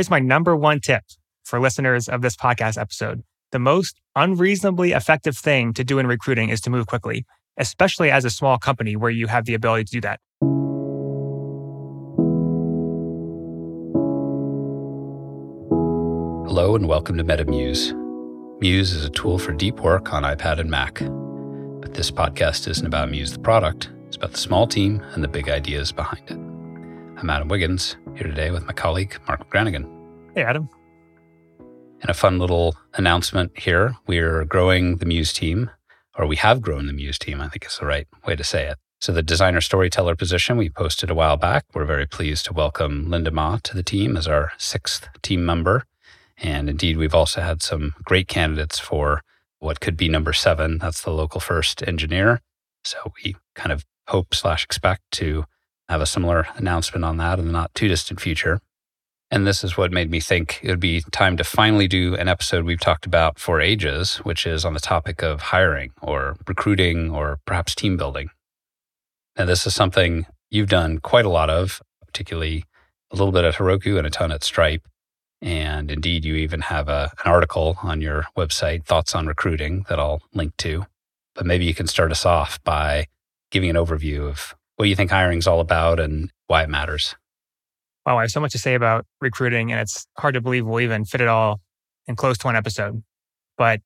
Here's my number one tip for listeners of this podcast episode. The most unreasonably effective thing to do in recruiting is to move quickly, especially as a small company where you have the ability to do that. Hello and welcome to MetaMuse. Muse is a tool for deep work on iPad and Mac. But this podcast isn't about Muse the product, it's about the small team and the big ideas behind it. I'm Adam Wiggins, here today with my colleague, Mark McGranaghan. Hey, Adam. And a fun little announcement here. We're growing the Muse team, or we have grown the Muse team, I think is the right way to say it. So, the designer storyteller position we posted a while back, we're very pleased to welcome Linda Ma to the team as our sixth team member. And indeed, we've also had some great candidates for what could be number seven. That's the local first engineer. So we kind of hope slash expect to have a similar announcement on that in the not too distant future. And this is what made me think it would be time to finally do an episode we've talked about for ages, which is on the topic of hiring or recruiting or perhaps team building. Now, this is something you've done quite a lot of, particularly a little bit at Heroku and a ton at Stripe. And indeed, you even have a, an article on your website, Thoughts on Recruiting, that I'll link to. But maybe you can start us off by giving an overview of what you think hiring is all about and why it matters. Wow, I have so much to say about recruiting, and it's hard to believe we'll even fit it all in close to one episode. But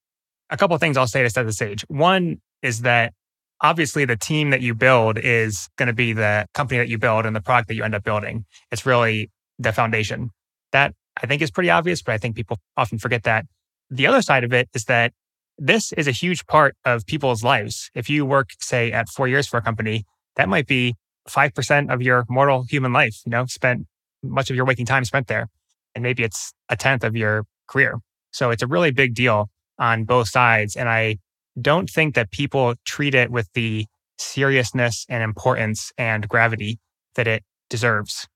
a couple things I'll say to set the stage. One is that obviously the team that you build is going to be the company that you build and the product that you end up building. It's really the foundation. That I think is pretty obvious, but I think people often forget that. The other side of it is that this is a huge part of people's lives. If you work, say, at four years for a company, that might be 5% of your mortal human life, you know, spent much of your waking time spent there. And maybe it's a tenth of your career. So it's a really big deal on both sides. And I don't think that people treat it with the seriousness and importance and gravity that it deserves.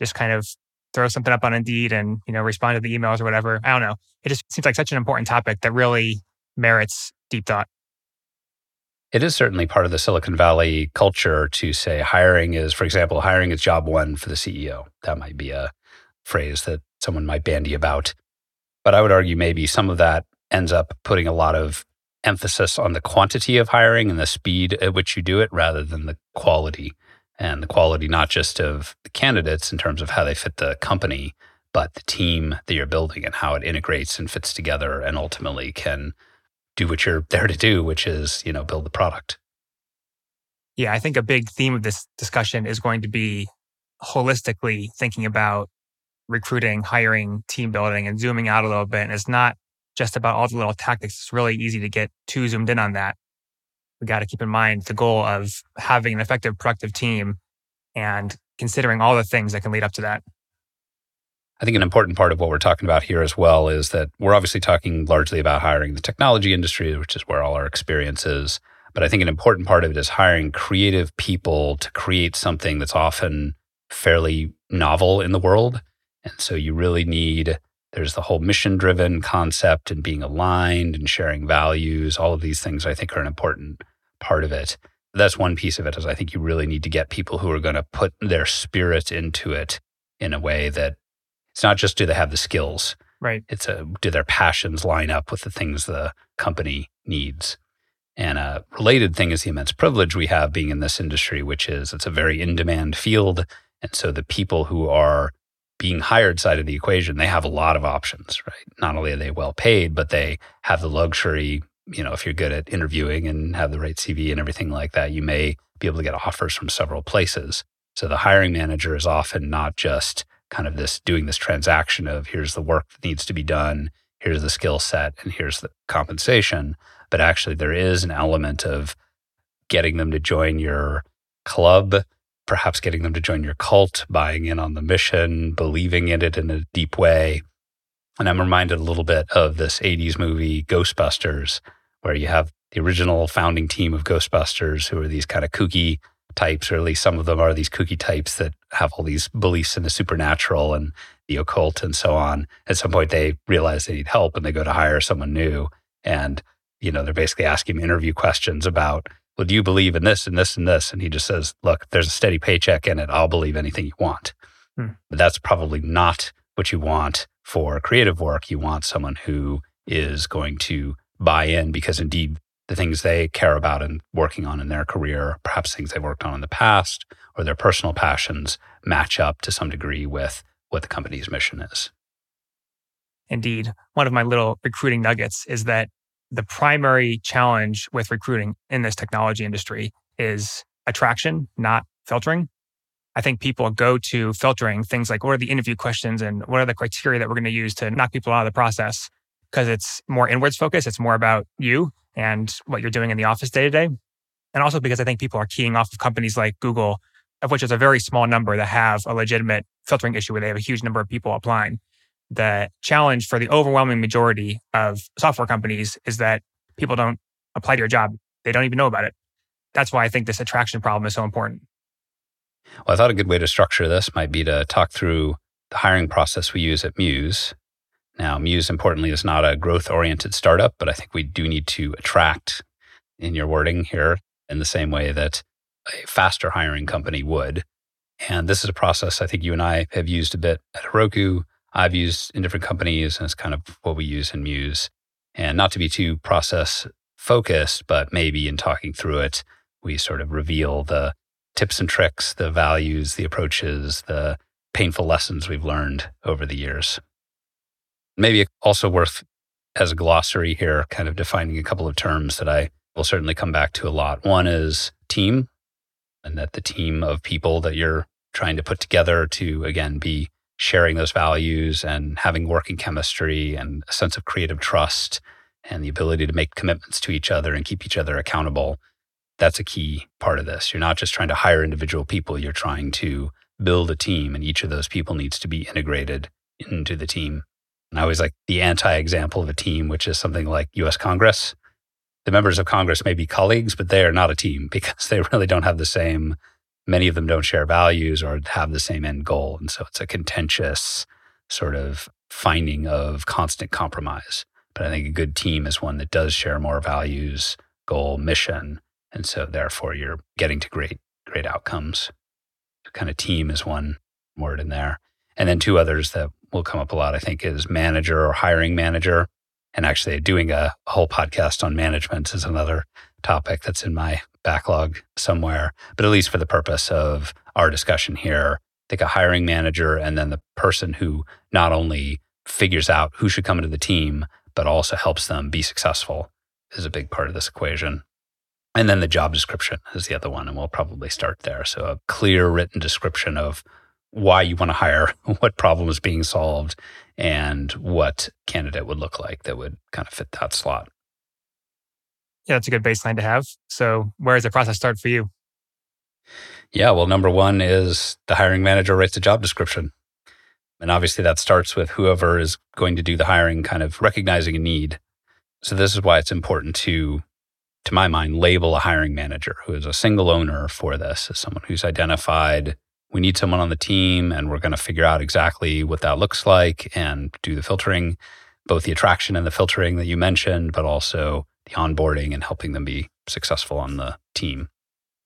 Just kind of throw something up on Indeed and, you know, respond to the emails or whatever. I don't know. It just seems like such an important topic that really merits deep thought. It is certainly part of the Silicon Valley culture to say hiring is, for example, hiring is job one for the CEO. That might be a phrase that someone might bandy about. But I would argue maybe some of that ends up putting a lot of emphasis on the quantity of hiring and the speed at which you do it rather than the quality and the quality not just of the candidates in terms of how they fit the company, but the team that you're building and how it integrates and fits together and ultimately can do what you're there to do, which is, you know, build the product. Yeah, I think a big theme of this discussion is going to be holistically thinking about recruiting, hiring, team building, and zooming out a little bit. And it's not just about all the little tactics. It's really easy to get too zoomed in on that we got to keep in mind the goal of having an effective, productive team and considering all the things that can lead up to that. I think an important part of what we're talking about here as well is that we're obviously talking largely about hiring the technology industry, which is where all our experience is. But I think an important part of it is hiring creative people to create something that's often fairly novel in the world. And so you really need, there's the whole mission driven concept and being aligned and sharing values. All of these things I think are an important part of it. That's one piece of it is I think you really need to get people who are going to put their spirit into it in a way that it's not just do they have the skills. Right. It's a do their passions line up with the things the company needs. And a related thing is the immense privilege we have being in this industry, which is it's a very in demand field. And so the people who are being hired side of the equation, they have a lot of options, right? Not only are they well paid, but they have the luxury you know, if you're good at interviewing and have the right CV and everything like that, you may be able to get offers from several places. So the hiring manager is often not just kind of this doing this transaction of here's the work that needs to be done, here's the skill set, and here's the compensation. But actually, there is an element of getting them to join your club, perhaps getting them to join your cult, buying in on the mission, believing in it in a deep way. And I'm reminded a little bit of this 80s movie, Ghostbusters, where you have the original founding team of Ghostbusters who are these kind of kooky types, or at least some of them are these kooky types that have all these beliefs in the supernatural and the occult and so on. At some point, they realize they need help and they go to hire someone new. And, you know, they're basically asking interview questions about, well, do you believe in this and this and this? And he just says, look, there's a steady paycheck in it. I'll believe anything you want. Hmm. But that's probably not what you want for creative work. You want someone who is going to buy in because indeed the things they care about and working on in their career, perhaps things they've worked on in the past or their personal passions match up to some degree with what the company's mission is. Indeed. One of my little recruiting nuggets is that the primary challenge with recruiting in this technology industry is attraction, not filtering. I think people go to filtering things like what are the interview questions and what are the criteria that we're going to use to knock people out of the process because it's more inwards focused. It's more about you and what you're doing in the office day to day. And also because I think people are keying off of companies like Google, of which is a very small number that have a legitimate filtering issue where they have a huge number of people applying. The challenge for the overwhelming majority of software companies is that people don't apply to your job. They don't even know about it. That's why I think this attraction problem is so important. Well, I thought a good way to structure this might be to talk through the hiring process we use at Muse. Now, Muse, importantly, is not a growth oriented startup, but I think we do need to attract in your wording here in the same way that a faster hiring company would. And this is a process I think you and I have used a bit at Heroku. I've used in different companies, and it's kind of what we use in Muse. And not to be too process focused, but maybe in talking through it, we sort of reveal the tips and tricks, the values, the approaches, the painful lessons we've learned over the years. Maybe also worth as a glossary here, kind of defining a couple of terms that I will certainly come back to a lot. One is team, and that the team of people that you're trying to put together to, again, be sharing those values and having working chemistry and a sense of creative trust and the ability to make commitments to each other and keep each other accountable that's a key part of this. You're not just trying to hire individual people, you're trying to build a team, and each of those people needs to be integrated into the team. And I always like the anti example of a team, which is something like US Congress. The members of Congress may be colleagues, but they are not a team because they really don't have the same, many of them don't share values or have the same end goal. And so it's a contentious sort of finding of constant compromise. But I think a good team is one that does share more values, goal, mission, and so therefore you're getting to great, great outcomes. Kind of team is one word in there. And then two others that will come up a lot, I think, is manager or hiring manager. And actually doing a whole podcast on management is another topic that's in my backlog somewhere. But at least for the purpose of our discussion here, I think a hiring manager and then the person who not only figures out who should come into the team, but also helps them be successful is a big part of this equation. And then the job description is the other one. And we'll probably start there. So a clear written description of why you want to hire, what problem is being solved, and what candidate would look like that would kind of fit that slot. Yeah, that's a good baseline to have. So where does the process start for you? Yeah, well, number one is the hiring manager writes a job description. And obviously that starts with whoever is going to do the hiring kind of recognizing a need. So this is why it's important to to my mind, label a hiring manager who is a single owner for this as someone who's identified we need someone on the team and we're going to figure out exactly what that looks like and do the filtering, both the attraction and the filtering that you mentioned, but also the onboarding and helping them be successful on the team.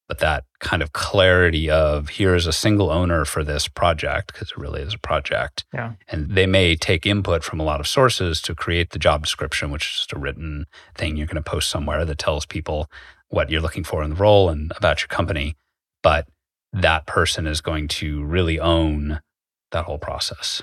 But that kind of clarity of here's a single owner for this project because it really is a project. Yeah. and they may take input from a lot of sources to create the job description which is just a written thing you're going to post somewhere that tells people what you're looking for in the role and about your company. But that person is going to really own that whole process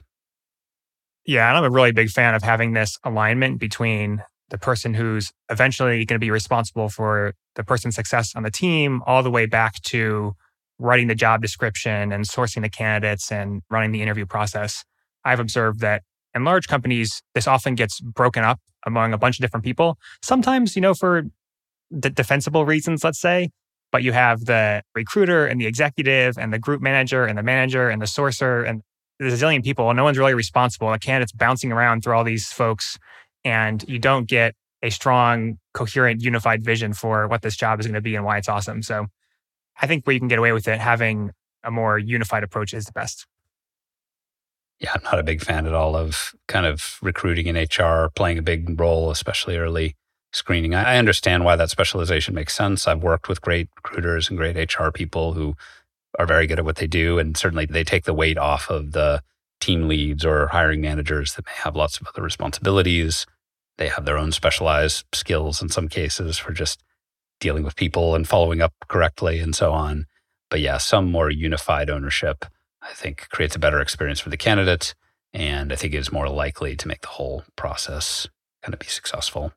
yeah and i'm a really big fan of having this alignment between the person who's eventually going to be responsible for the person's success on the team, all the way back to writing the job description and sourcing the candidates and running the interview process. I've observed that in large companies, this often gets broken up among a bunch of different people. Sometimes, you know, for d- defensible reasons, let's say, but you have the recruiter and the executive and the group manager and the manager and the sourcer and there's a zillion people and no one's really responsible. The candidate's bouncing around through all these folks and you don't get a strong, coherent, unified vision for what this job is going to be and why it's awesome. So I think where you can get away with it, having a more unified approach is the best. Yeah, I'm not a big fan at all of kind of recruiting in HR playing a big role, especially early screening. I understand why that specialization makes sense. I've worked with great recruiters and great HR people who are very good at what they do. And certainly they take the weight off of the team leads or hiring managers that may have lots of other responsibilities. They have their own specialized skills in some cases for just dealing with people and following up correctly and so on. But yeah, some more unified ownership, I think, creates a better experience for the candidate. And I think is more likely to make the whole process kind of be successful.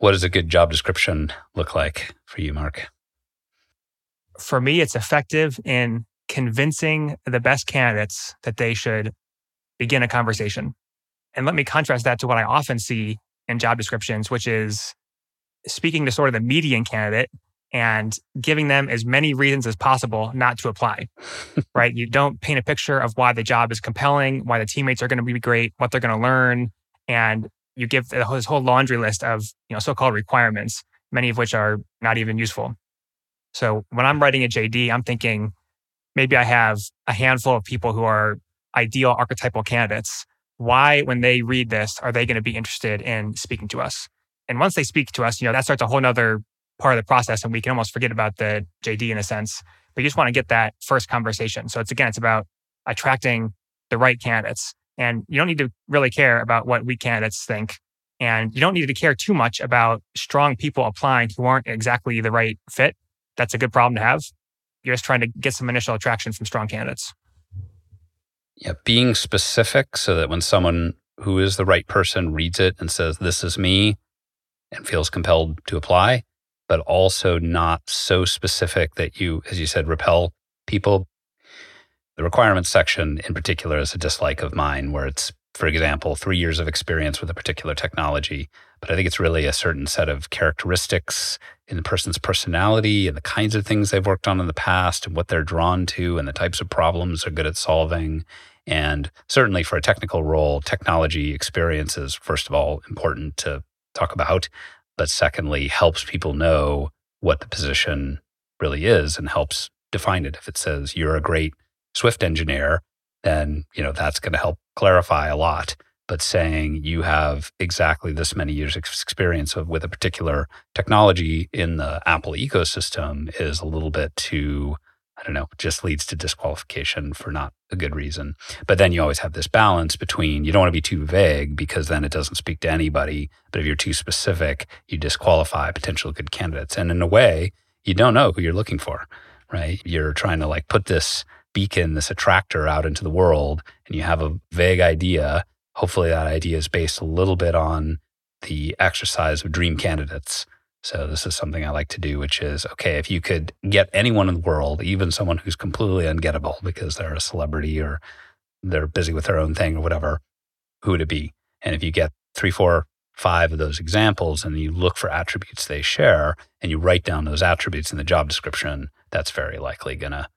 What does a good job description look like for you, Mark? For me, it's effective in convincing the best candidates that they should begin a conversation. And let me contrast that to what I often see in job descriptions, which is speaking to sort of the median candidate and giving them as many reasons as possible not to apply. right? You don't paint a picture of why the job is compelling, why the teammates are going to be great, what they're going to learn, and you give this whole laundry list of you know so-called requirements, many of which are not even useful. So when I'm writing a JD, I'm thinking maybe I have a handful of people who are ideal archetypal candidates. Why, when they read this, are they going to be interested in speaking to us? And once they speak to us, you know, that starts a whole nother part of the process and we can almost forget about the JD in a sense. But you just want to get that first conversation. So it's again, it's about attracting the right candidates. And you don't need to really care about what weak candidates think. And you don't need to care too much about strong people applying who aren't exactly the right fit. That's a good problem to have. You're just trying to get some initial attraction from strong candidates. Yeah, being specific so that when someone who is the right person reads it and says, This is me, and feels compelled to apply, but also not so specific that you, as you said, repel people. The requirements section in particular is a dislike of mine, where it's, for example, three years of experience with a particular technology. But I think it's really a certain set of characteristics in the person's personality and the kinds of things they've worked on in the past and what they're drawn to and the types of problems they're good at solving. And certainly for a technical role, technology experience is, first of all, important to talk about, but secondly, helps people know what the position really is and helps define it. If it says you're a great Swift engineer, then you know that's going to help clarify a lot. But saying you have exactly this many years experience of, with a particular technology in the Apple ecosystem is a little bit too I don't know, just leads to disqualification for not a good reason. But then you always have this balance between you don't want to be too vague because then it doesn't speak to anybody. But if you're too specific, you disqualify potential good candidates. And in a way, you don't know who you're looking for, right? You're trying to like put this beacon, this attractor out into the world, and you have a vague idea. Hopefully, that idea is based a little bit on the exercise of dream candidates so this is something I like to do, which is okay, if you could get anyone in the world, even someone who's completely ungettable because they're a celebrity or they're busy with their own thing or whatever, who would it be? And if you get three, four, five of those examples and you look for attributes they share and you write down those attributes in the job description, that's very likely going to,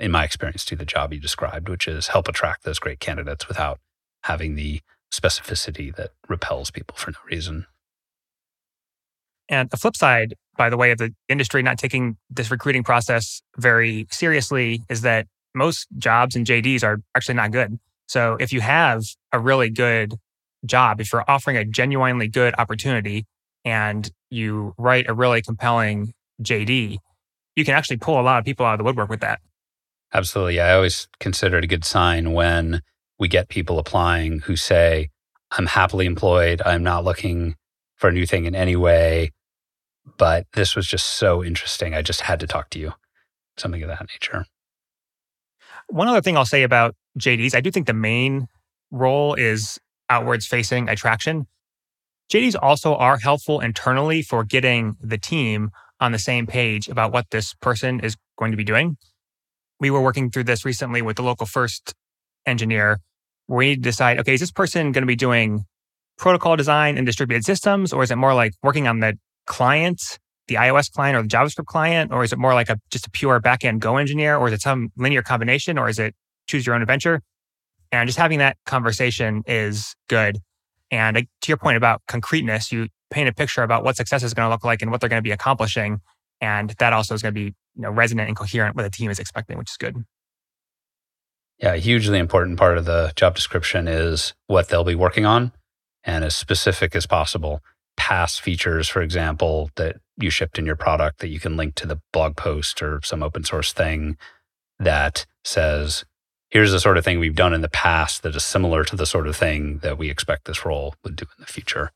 in my experience, do the job you described, which is help attract those great candidates without having the specificity that repels people for no reason. And the flip side, by the way, of the industry not taking this recruiting process very seriously is that most jobs and JDs are actually not good. So if you have a really good job, if you're offering a genuinely good opportunity and you write a really compelling JD, you can actually pull a lot of people out of the woodwork with that. Absolutely. I always consider it a good sign when we get people applying who say, I'm happily employed. I'm not looking for a new thing in any way. But this was just so interesting. I just had to talk to you, something of that nature. One other thing I'll say about JDs, I do think the main role is outwards facing attraction. JDs also are helpful internally for getting the team on the same page about what this person is going to be doing. We were working through this recently with the local first engineer. We need to decide, okay, is this person going to be doing protocol design and distributed systems, or is it more like working on the client, the iOS client or the JavaScript client, or is it more like a just a pure backend Go engineer, or is it some linear combination, or is it choose your own adventure? And just having that conversation is good. And to your point about concreteness, you paint a picture about what success is going to look like and what they're going to be accomplishing, and that also is going to be you know, resonant and coherent with the team is expecting, which is good. Yeah, a hugely important part of the job description is what they'll be working on and as specific as possible. Past features, for example, that you shipped in your product that you can link to the blog post or some open source thing that says, here's the sort of thing we've done in the past that is similar to the sort of thing that we expect this role would do in the future.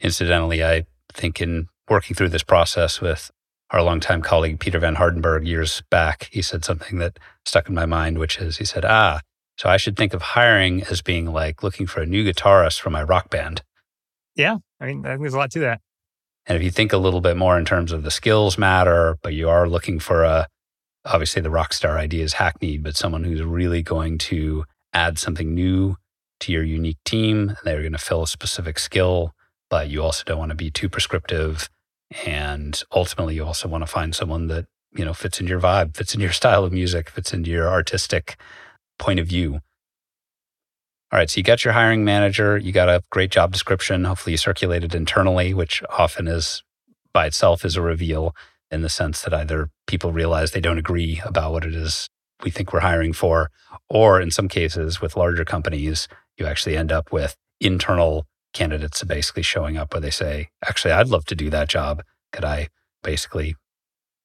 Incidentally, I think in working through this process with our longtime colleague Peter Van Hardenberg years back, he said something that stuck in my mind, which is he said, Ah, so I should think of hiring as being like looking for a new guitarist for my rock band. Yeah. I mean, I think there's a lot to that. And if you think a little bit more in terms of the skills matter, but you are looking for a, obviously the rock star idea is hackneyed, but someone who's really going to add something new to your unique team. And they're going to fill a specific skill, but you also don't want to be too prescriptive. And ultimately, you also want to find someone that, you know, fits in your vibe, fits in your style of music, fits into your artistic point of view. All right, so you got your hiring manager, you got a great job description. Hopefully, you circulate it internally, which often is by itself is a reveal in the sense that either people realize they don't agree about what it is we think we're hiring for, or in some cases with larger companies, you actually end up with internal candidates are basically showing up where they say, actually, I'd love to do that job. Could I basically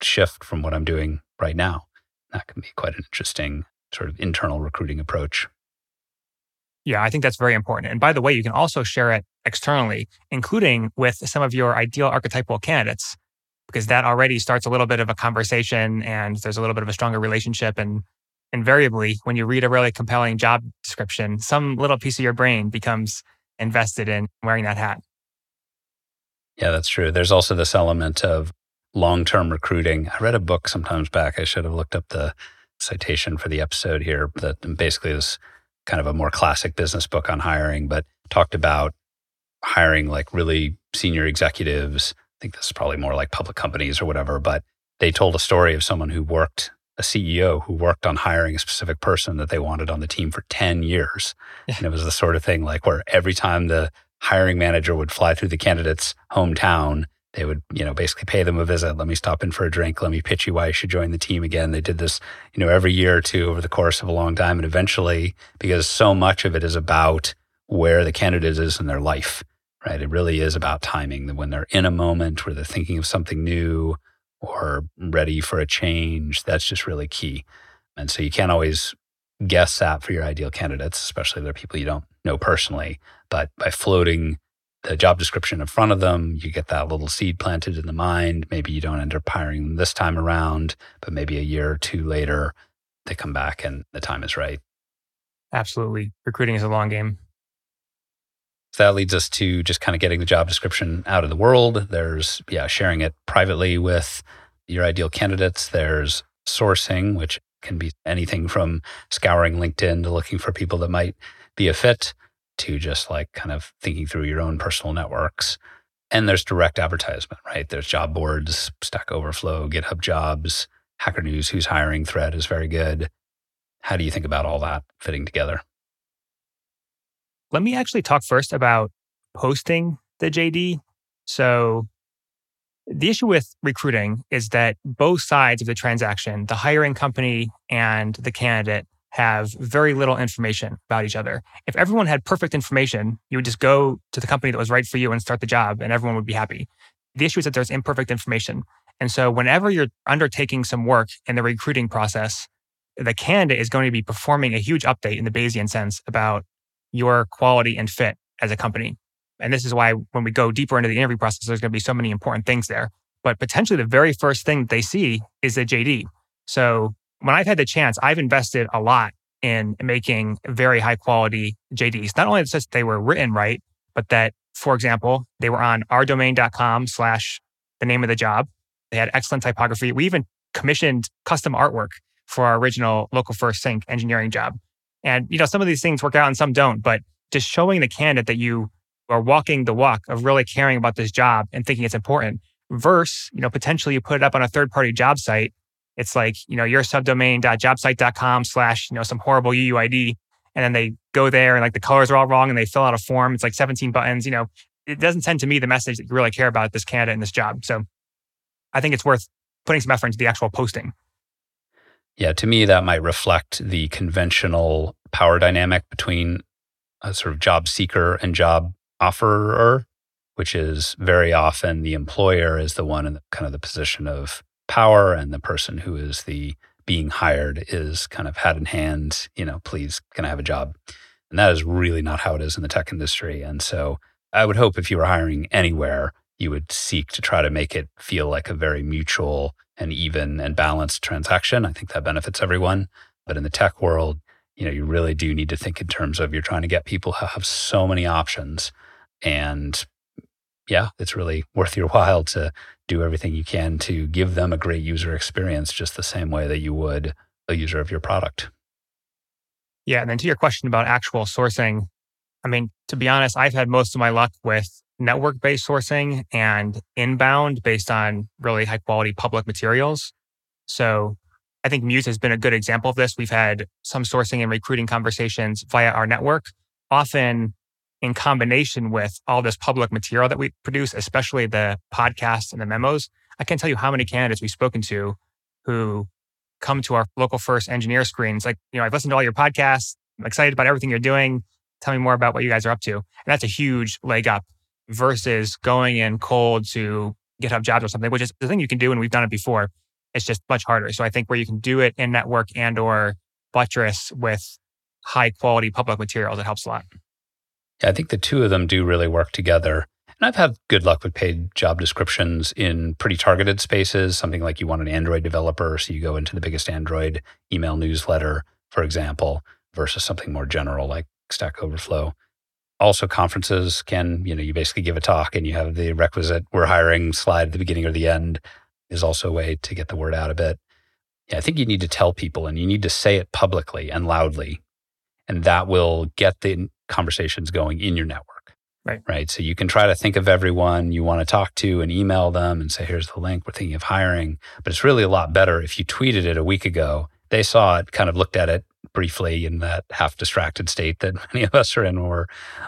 shift from what I'm doing right now? That can be quite an interesting sort of internal recruiting approach. Yeah, I think that's very important. And by the way, you can also share it externally, including with some of your ideal archetypal candidates, because that already starts a little bit of a conversation and there's a little bit of a stronger relationship. And invariably, when you read a really compelling job description, some little piece of your brain becomes invested in wearing that hat. Yeah, that's true. There's also this element of long term recruiting. I read a book sometimes back. I should have looked up the citation for the episode here that basically is kind of a more classic business book on hiring, but talked about hiring like really senior executives. I think this is probably more like public companies or whatever, but they told a story of someone who worked, a CEO who worked on hiring a specific person that they wanted on the team for 10 years. Yeah. And it was the sort of thing like where every time the hiring manager would fly through the candidate's hometown, they would, you know, basically pay them a visit. Let me stop in for a drink. Let me pitch you why you should join the team again. They did this, you know, every year or two over the course of a long time. And eventually, because so much of it is about where the candidate is in their life, right? It really is about timing that when they're in a moment where they're thinking of something new or ready for a change, that's just really key. And so you can't always guess that for your ideal candidates, especially if they're people you don't know personally. But by floating the job description in front of them. You get that little seed planted in the mind. Maybe you don't end up hiring them this time around, but maybe a year or two later, they come back and the time is right. Absolutely. Recruiting is a long game. So that leads us to just kind of getting the job description out of the world. There's, yeah, sharing it privately with your ideal candidates. There's sourcing, which can be anything from scouring LinkedIn to looking for people that might be a fit to just like kind of thinking through your own personal networks. And there's direct advertisement, right? There's job boards, Stack Overflow, GitHub Jobs, Hacker News, who's hiring thread is very good. How do you think about all that fitting together? Let me actually talk first about posting the JD. So, the issue with recruiting is that both sides of the transaction, the hiring company and the candidate, have very little information about each other. If everyone had perfect information, you would just go to the company that was right for you and start the job, and everyone would be happy. The issue is that there's imperfect information. And so, whenever you're undertaking some work in the recruiting process, the candidate is going to be performing a huge update in the Bayesian sense about your quality and fit as a company. And this is why when we go deeper into the interview process, there's going to be so many important things there. But potentially the very first thing they see is a JD. So when I've had the chance, I've invested a lot in making very high quality JDs. Not only that they were written right, but that, for example, they were on ourdomain.com slash the name of the job. They had excellent typography. We even commissioned custom artwork for our original local first sync engineering job. And, you know, some of these things work out and some don't, but just showing the candidate that you are walking the walk of really caring about this job and thinking it's important versus, you know, potentially you put it up on a third party job site it's like, you know, your subdomain.jobsite.com slash, you know, some horrible UUID. And then they go there and like the colors are all wrong and they fill out a form. It's like 17 buttons. You know, it doesn't send to me the message that you really care about this candidate and this job. So I think it's worth putting some effort into the actual posting. Yeah, to me, that might reflect the conventional power dynamic between a sort of job seeker and job offerer, which is very often the employer is the one in the, kind of the position of power and the person who is the being hired is kind of hat in hand, you know, please, can I have a job? And that is really not how it is in the tech industry. And so I would hope if you were hiring anywhere, you would seek to try to make it feel like a very mutual and even and balanced transaction. I think that benefits everyone. But in the tech world, you know, you really do need to think in terms of you're trying to get people who have so many options. And yeah, it's really worth your while to do everything you can to give them a great user experience just the same way that you would a user of your product. Yeah. And then to your question about actual sourcing, I mean, to be honest, I've had most of my luck with network based sourcing and inbound based on really high quality public materials. So I think Muse has been a good example of this. We've had some sourcing and recruiting conversations via our network, often in combination with all this public material that we produce, especially the podcasts and the memos. I can't tell you how many candidates we've spoken to who come to our local first engineer screens. Like, you know, I've listened to all your podcasts. I'm excited about everything you're doing. Tell me more about what you guys are up to. And that's a huge leg up versus going in cold to GitHub jobs or something, which is the thing you can do. And we've done it before. It's just much harder. So I think where you can do it in network and or buttress with high quality public materials, it helps a lot. Yeah, I think the two of them do really work together. And I've had good luck with paid job descriptions in pretty targeted spaces, something like you want an Android developer. So you go into the biggest Android email newsletter, for example, versus something more general like Stack Overflow. Also, conferences can, you know, you basically give a talk and you have the requisite we're hiring slide at the beginning or the end is also a way to get the word out a bit. Yeah, I think you need to tell people and you need to say it publicly and loudly. And that will get the conversations going in your network. Right. Right. So you can try to think of everyone you want to talk to and email them and say, here's the link. We're thinking of hiring. But it's really a lot better if you tweeted it a week ago. They saw it, kind of looked at it briefly in that half distracted state that many of us are in when we're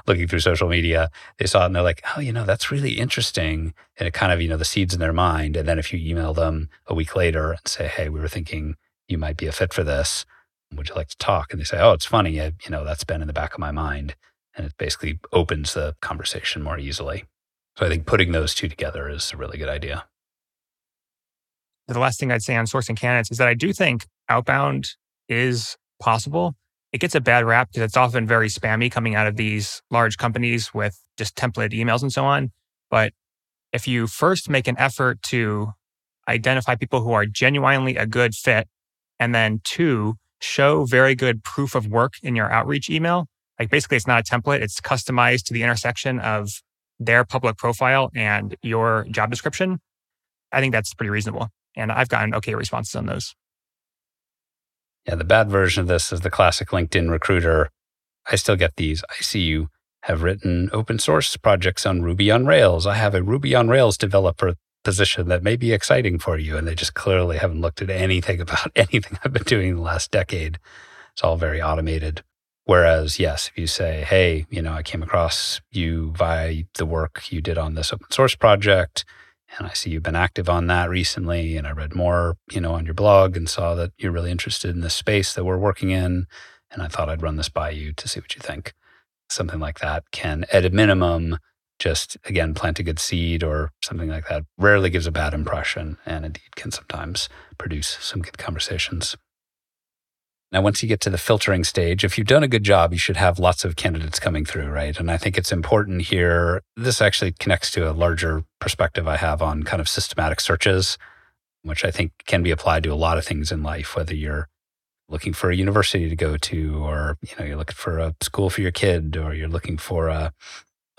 looking through social media. They saw it and they're like, oh, you know, that's really interesting. And it kind of, you know, the seeds in their mind. And then if you email them a week later and say, hey, we were thinking you might be a fit for this, would you like to talk? And they say, oh, it's funny. I, you know, that's been in the back of my mind. And it basically opens the conversation more easily. So I think putting those two together is a really good idea. The last thing I'd say on sourcing candidates is that I do think outbound is possible. It gets a bad rap because it's often very spammy coming out of these large companies with just template emails and so on. But if you first make an effort to identify people who are genuinely a good fit, and then two, show very good proof of work in your outreach email. Like basically, it's not a template, it's customized to the intersection of their public profile and your job description. I think that's pretty reasonable. And I've gotten okay responses on those. Yeah, the bad version of this is the classic LinkedIn recruiter. I still get these. I see you have written open source projects on Ruby on Rails. I have a Ruby on Rails developer position that may be exciting for you. And they just clearly haven't looked at anything about anything I've been doing in the last decade. It's all very automated. Whereas, yes, if you say, hey, you know, I came across you via the work you did on this open source project, and I see you've been active on that recently, and I read more, you know, on your blog and saw that you're really interested in this space that we're working in. And I thought I'd run this by you to see what you think. Something like that can, at a minimum, just again plant a good seed or something like that rarely gives a bad impression and indeed can sometimes produce some good conversations now once you get to the filtering stage if you've done a good job you should have lots of candidates coming through right and i think it's important here this actually connects to a larger perspective i have on kind of systematic searches which i think can be applied to a lot of things in life whether you're looking for a university to go to or you know you're looking for a school for your kid or you're looking for a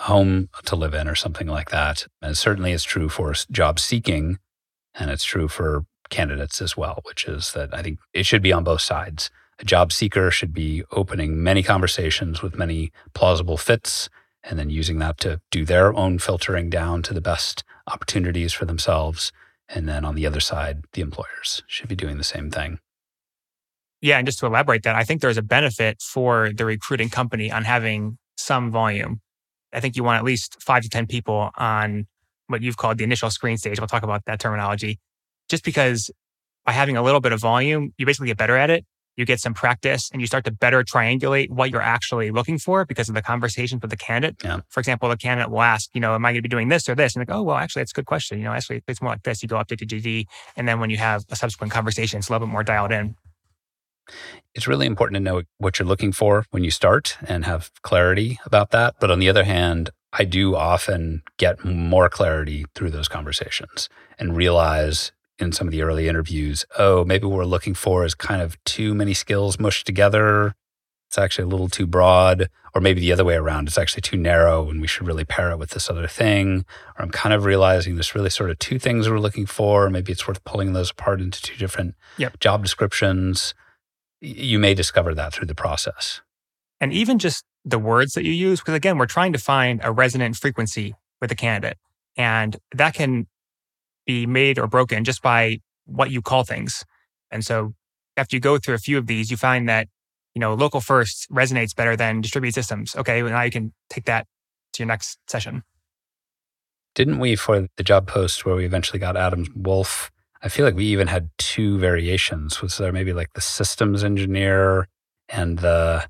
home to live in or something like that. And certainly it's true for job seeking and it's true for candidates as well, which is that I think it should be on both sides. A job seeker should be opening many conversations with many plausible fits and then using that to do their own filtering down to the best opportunities for themselves. And then on the other side, the employers should be doing the same thing. Yeah. And just to elaborate that, I think there's a benefit for the recruiting company on having some volume. I think you want at least five to 10 people on what you've called the initial screen stage. We'll talk about that terminology. Just because by having a little bit of volume, you basically get better at it. You get some practice and you start to better triangulate what you're actually looking for because of the conversations with the candidate. Yeah. For example, the candidate will ask, you know, am I going to be doing this or this? And like, oh, well, actually, that's a good question. You know, actually, it's more like this. You go update to GD. And then when you have a subsequent conversation, it's a little bit more dialed in. It's really important to know what you're looking for when you start and have clarity about that. But on the other hand, I do often get more clarity through those conversations and realize in some of the early interviews, oh, maybe what we're looking for is kind of too many skills mushed together. It's actually a little too broad, or maybe the other way around. It's actually too narrow and we should really pair it with this other thing. Or I'm kind of realizing there's really sort of two things we're looking for. Maybe it's worth pulling those apart into two different yep. job descriptions. You may discover that through the process. And even just the words that you use, because again, we're trying to find a resonant frequency with a candidate. And that can be made or broken just by what you call things. And so after you go through a few of these, you find that, you know, local first resonates better than distributed systems. Okay, well, now you can take that to your next session. Didn't we for the job post where we eventually got Adam Wulf? I feel like we even had two variations. Was there maybe like the systems engineer and the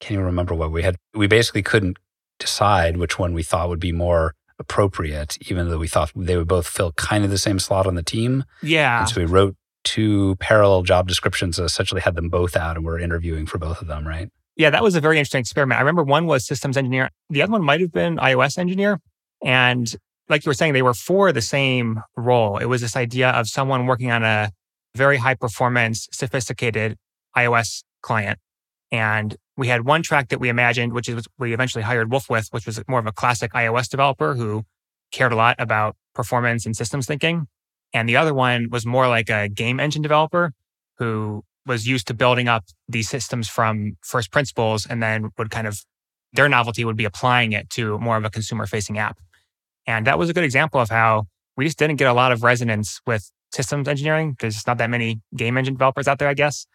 can't even remember what we had. We basically couldn't decide which one we thought would be more appropriate, even though we thought they would both fill kind of the same slot on the team. Yeah. And so we wrote two parallel job descriptions that essentially had them both out and we're interviewing for both of them, right? Yeah, that was a very interesting experiment. I remember one was systems engineer, the other one might have been iOS engineer. And like you were saying, they were for the same role. It was this idea of someone working on a very high performance, sophisticated iOS client. And we had one track that we imagined, which is we eventually hired Wulf with, which was more of a classic iOS developer who cared a lot about performance and systems thinking. And the other one was more like a game engine developer who was used to building up these systems from first principles and then would kind of, their novelty would be applying it to more of a consumer facing app. And that was a good example of how we just didn't get a lot of resonance with systems engineering. There's just not that many game engine developers out there, I guess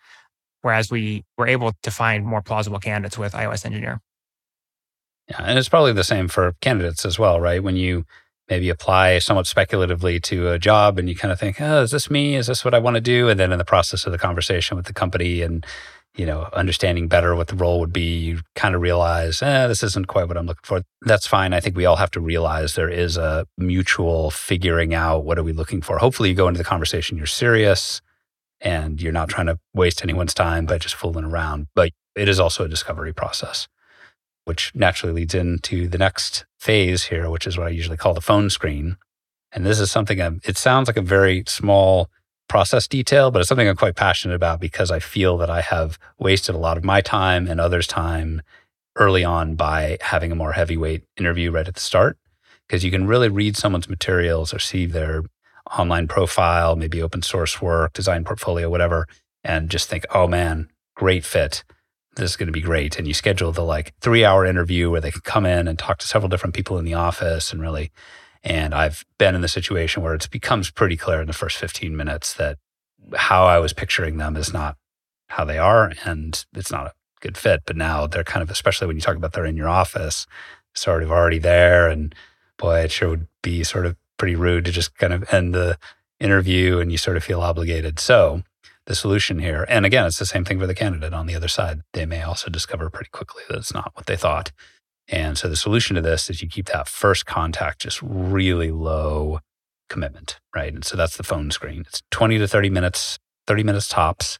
whereas we were able to find more plausible candidates with iOS Engineer. Yeah, and it's probably the same for candidates as well, right? When you maybe apply somewhat speculatively to a job and you kind of think, oh, is this me? Is this what I want to do? And then in the process of the conversation with the company and you know, understanding better what the role would be, you kind of realize, eh, this isn't quite what I'm looking for. That's fine. I think we all have to realize there is a mutual figuring out what are we looking for. Hopefully, you go into the conversation, you're serious, and you're not trying to waste anyone's time by just fooling around. But it is also a discovery process, which naturally leads into the next phase here, which is what I usually call the phone screen. And this is something I'm, it sounds like a very small process detail, but it's something I'm quite passionate about because I feel that I have wasted a lot of my time and others' time early on by having a more heavyweight interview right at the start. Because you can really read someone's materials or see their online profile, maybe open source work, design portfolio, whatever, and just think, oh man, great fit. This is going to be great. And you schedule the like three hour interview where they can come in and talk to several different people in the office and really. And I've been in the situation where it becomes pretty clear in the first 15 minutes that how I was picturing them is not how they are. And it's not a good fit. But now they're kind of, especially when you talk about they're in your office, sort of already there. And boy, it sure would be sort of pretty rude to just kind of end the interview and you sort of feel obligated. So, the solution here, and again, it's the same thing for the candidate on the other side. They may also discover pretty quickly that it's not what they thought. And so, the solution to this is you keep that first contact just really low commitment, right? And so that's the phone screen. It's 20 to 30 minutes, 30 minutes tops.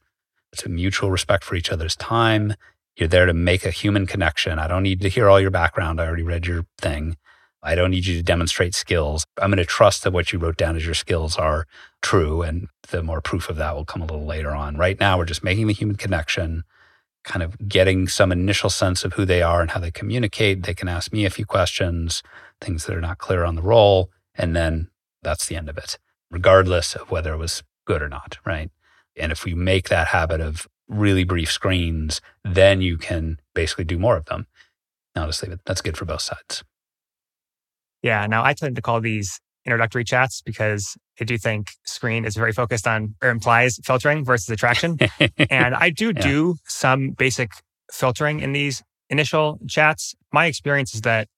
It's a mutual respect for each other's time. You're there to make a human connection. I don't need to hear all your background. I already read your thing. I don't need you to demonstrate skills. I'm going to trust that what you wrote down as your skills are true. And the more proof of that will come a little later on. Right now, we're just making the human connection, kind of getting some initial sense of who they are and how they communicate. They can ask me a few questions, things that are not clear on the role. And then that's the end of it, regardless of whether it was good or not. Right. And if we make that habit of really brief screens, then you can basically do more of them. Now, just leave it. That's good for both sides. Yeah. Now I tend to call these introductory chats because I do think screen is very focused on or implies filtering versus attraction. and I do yeah. do some basic filtering in these initial chats. My experience is that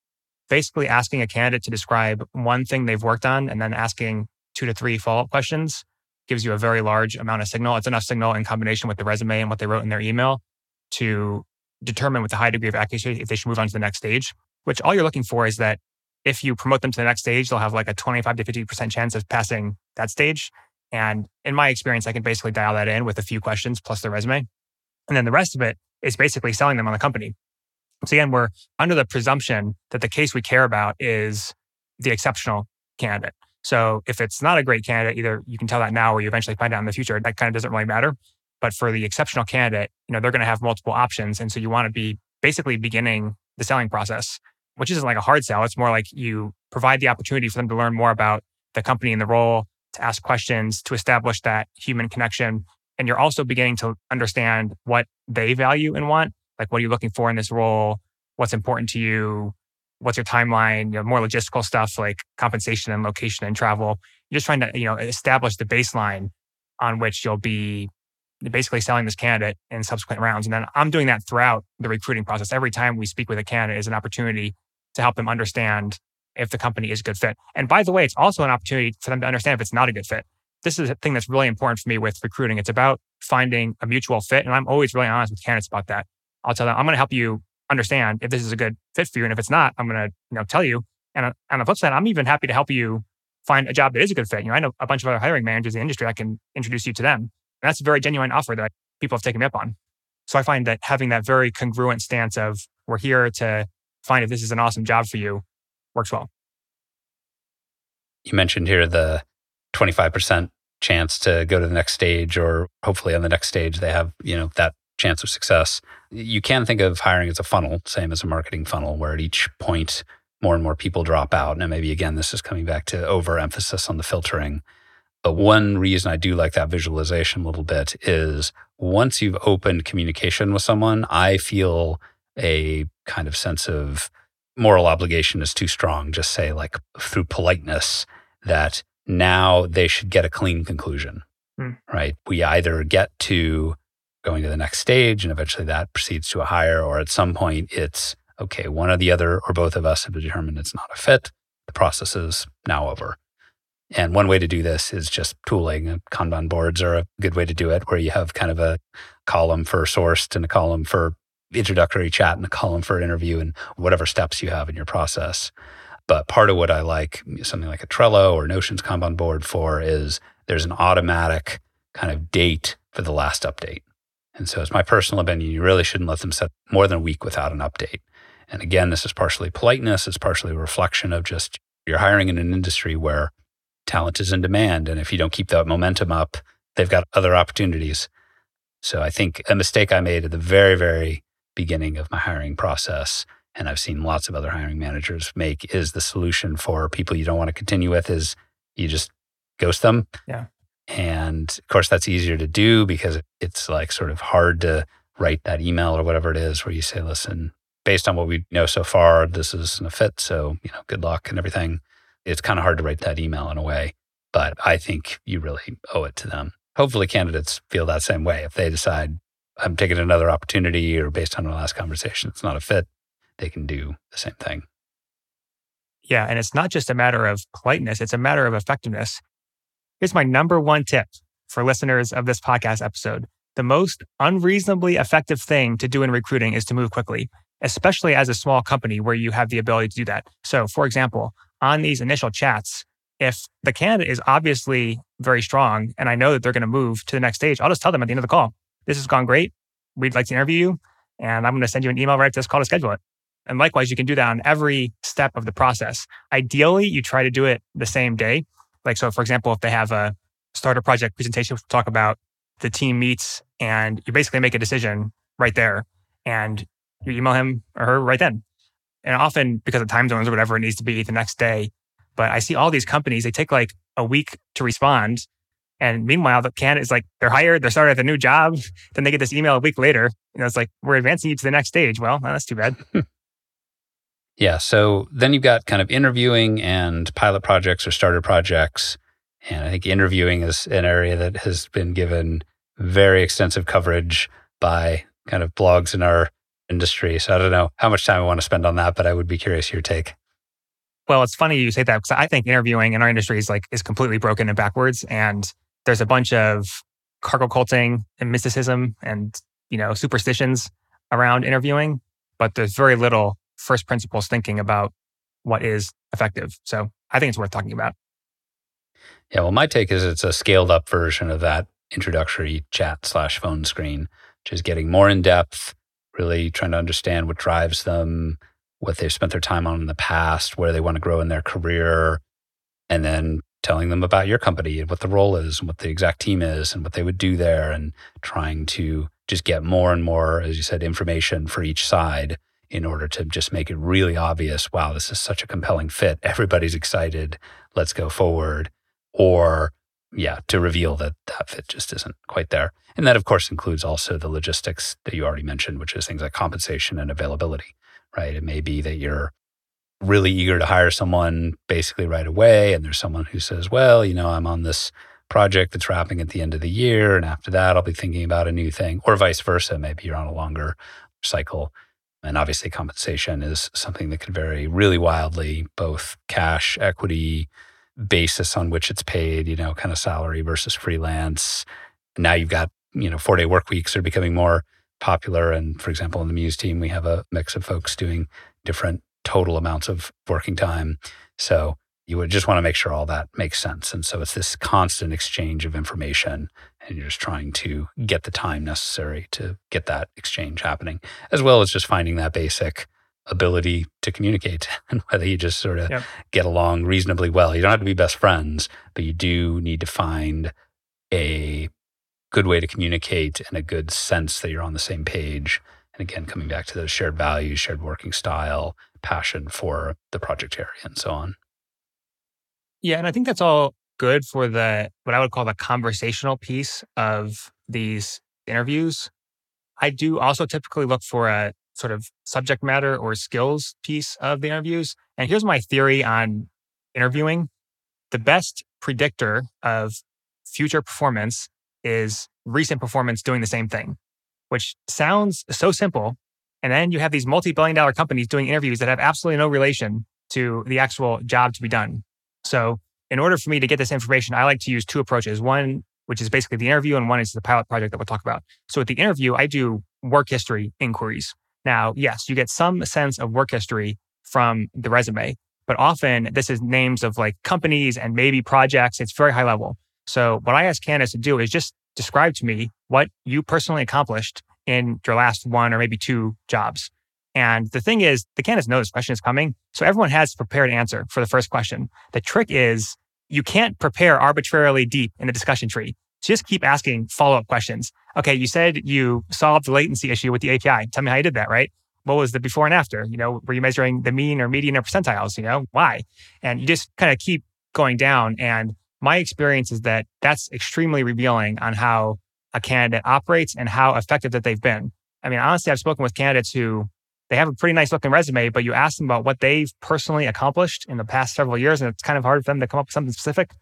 basically asking a candidate to describe one thing they've worked on and then asking two to three follow up questions gives you a very large amount of signal. It's enough signal in combination with the resume and what they wrote in their email to determine with a high degree of accuracy if they should move on to the next stage, which all you're looking for is that if you promote them to the next stage, they'll have like a 25 to 50% chance of passing that stage. And in my experience, I can basically dial that in with a few questions plus their resume. And then the rest of it is basically selling them on the company. So again, we're under the presumption that the case we care about is the exceptional candidate. So if it's not a great candidate, either you can tell that now or you eventually find out in the future, that kind of doesn't really matter. But for the exceptional candidate, you know, they're going to have multiple options. And so you want to be basically beginning the selling process, which isn't like a hard sell. It's more like you provide the opportunity for them to learn more about the company and the role, to ask questions, to establish that human connection. And you're also beginning to understand what they value and want. Like, what are you looking for in this role? What's important to you? What's your timeline? You know, more logistical stuff like compensation and location and travel. You're just trying to, you know, establish the baseline on which you'll be basically selling this candidate in subsequent rounds. And then I'm doing that throughout the recruiting process. Every time we speak with a candidate is an opportunity to help them understand if the company is a good fit. And by the way, it's also an opportunity for them to understand if it's not a good fit. This is a thing that's really important for me with recruiting. It's about finding a mutual fit. And I'm always really honest with candidates about that. I'll tell them, I'm going to help you understand if this is a good fit for you. And if it's not, I'm going to you know, tell you. And on the flip side, I'm even happy to help you find a job that is a good fit. You know, I know a bunch of other hiring managers in the industry. I can introduce you to them. That's a very genuine offer that people have taken me up on. So I find that having that very congruent stance of we're here to find if this is an awesome job for you works well. You mentioned here the 25% chance to go to the next stage or hopefully on the next stage they have, you know, that chance of success. You can think of hiring as a funnel, same as a marketing funnel, where at each point more and more people drop out. And maybe again, this is coming back to overemphasis on the filtering. But one reason I do like that visualization a little bit is once you've opened communication with someone, I feel a kind of sense of moral obligation is too strong. Just say, like, through politeness, that now they should get a clean conclusion, mm. right? We either get to going to the next stage and eventually that proceeds to a hire, or at some point it's okay, one or the other or both of us have determined it's not a fit. The process is now over. And one way to do this is just tooling. Uh, Kanban boards are a good way to do it, where you have kind of a column for sourced and a column for introductory chat and a column for interview and whatever steps you have in your process. But part of what I like mm, something like a Trello or Notion's Kanban board for is there's an automatic kind of date for the last update. And so, it's my personal opinion, you really shouldn't let them set more than a week without an update. And again, this is partially politeness, it's partially a reflection of just you're hiring in an industry where talent is in demand. And if you don't keep that momentum up, they've got other opportunities. So I think a mistake I made at the very, very beginning of my hiring process, and I've seen lots of other hiring managers make, is the solution for people you don't want to continue with is you just ghost them. Yeah. And of course, that's easier to do because it's like sort of hard to write that email or whatever it is where you say, listen, based on what we know so far, this isn't a fit. So, you know, good luck and everything. It's kind of hard to write that email in a way, but I think you really owe it to them. Hopefully, candidates feel that same way. If they decide I'm taking another opportunity or based on our last conversation, it's not a fit, they can do the same thing. Yeah. And it's not just a matter of politeness, it's a matter of effectiveness. Here's my number one tip for listeners of this podcast episode. The most unreasonably effective thing to do in recruiting is to move quickly, especially as a small company where you have the ability to do that. So, for example, on these initial chats, if the candidate is obviously very strong and I know that they're going to move to the next stage, I'll just tell them at the end of the call, this has gone great. We'd like to interview you. And I'm going to send you an email right after this call to schedule it. And likewise, you can do that on every step of the process. Ideally, you try to do it the same day. Like, so for example, if they have a starter project presentation, we'll talk about the team meets and you basically make a decision right there and you email him or her right then. And often because of time zones or whatever, it needs to be the next day. But I see all these companies, they take like a week to respond. And meanwhile, the candidate is like, they're hired, they're started at the new job. Then they get this email a week later. You know, it's like, we're advancing you to the next stage. Well, that's too bad. Yeah. So then you've got kind of interviewing and pilot projects or starter projects. And I think interviewing is an area that has been given very extensive coverage by kind of blogs in our industry. So I don't know how much time I want to spend on that, but I would be curious your take. Well, it's funny you say that because I think interviewing in our industry is like is completely broken and backwards. And there's a bunch of cargo culting and mysticism and, you know, superstitions around interviewing, but there's very little first principles thinking about what is effective. So I think it's worth talking about. Yeah, well, my take is it's a scaled up version of that introductory chat slash phone screen, which is getting more in depth, really trying to understand what drives them, what they've spent their time on in the past, where they want to grow in their career, and then telling them about your company and what the role is and what the exact team is and what they would do there and trying to just get more and more, as you said, information for each side in order to just make it really obvious wow, this is such a compelling fit. Everybody's excited. Let's go forward. Or, yeah, to reveal that that fit just isn't quite there. And that, of course, includes also the logistics that you already mentioned, which is things like compensation and availability, right? It may be that you're really eager to hire someone basically right away. And there's someone who says, well, you know, I'm on this project that's wrapping at the end of the year. And after that, I'll be thinking about a new thing, or vice versa. Maybe you're on a longer cycle. And obviously, compensation is something that can vary really wildly, both cash, equity, basis on which it's paid, you know, kind of salary versus freelance. Now you've got, you know, four day work weeks are becoming more popular. And for example, in the Muse team, we have a mix of folks doing different total amounts of working time. So you would just want to make sure all that makes sense. And so it's this constant exchange of information, and you're just trying to get the time necessary to get that exchange happening, as well as just finding that basic ability to communicate and whether you just sort of yep. get along reasonably well. You don't have to be best friends, but you do need to find a good way to communicate and a good sense that you're on the same page. And again, coming back to those shared values, shared working style, passion for the project area, and so on. Yeah, and I think that's all good for the what I would call the conversational piece of these interviews. I do also typically look for a sort of subject matter or skills piece of the interviews. And here's my theory on interviewing. The best predictor of future performance is recent performance doing the same thing, which sounds so simple. And then you have these multi billion dollar companies doing interviews that have absolutely no relation to the actual job to be done. So, in order for me to get this information, I like to use two approaches. One, which is basically the interview, and one is the pilot project that we'll talk about. So, with the interview, I do work history inquiries. Now, yes, you get some sense of work history from the resume, but often this is names of like companies and maybe projects. It's very high level. So, what I ask candidates to do is just describe to me what you personally accomplished in your last one or maybe two jobs. And the thing is, the candidates know this question is coming. So everyone has a prepared answer for the first question. The trick is you can't prepare arbitrarily deep in the discussion tree. So just keep asking follow up questions. Okay, you said you solved the latency issue with the API. Tell me how you did that, right? What was the before and after? You know, were you measuring the mean or median or percentiles? You know, why? And you just kind of keep going down. And my experience is that that's extremely revealing on how a candidate operates and how effective that they've been. I mean, honestly, I've spoken with candidates who they have a pretty nice looking resume, but you ask them about what they've personally accomplished in the past several years, and it's kind of hard for them to come up with something specific.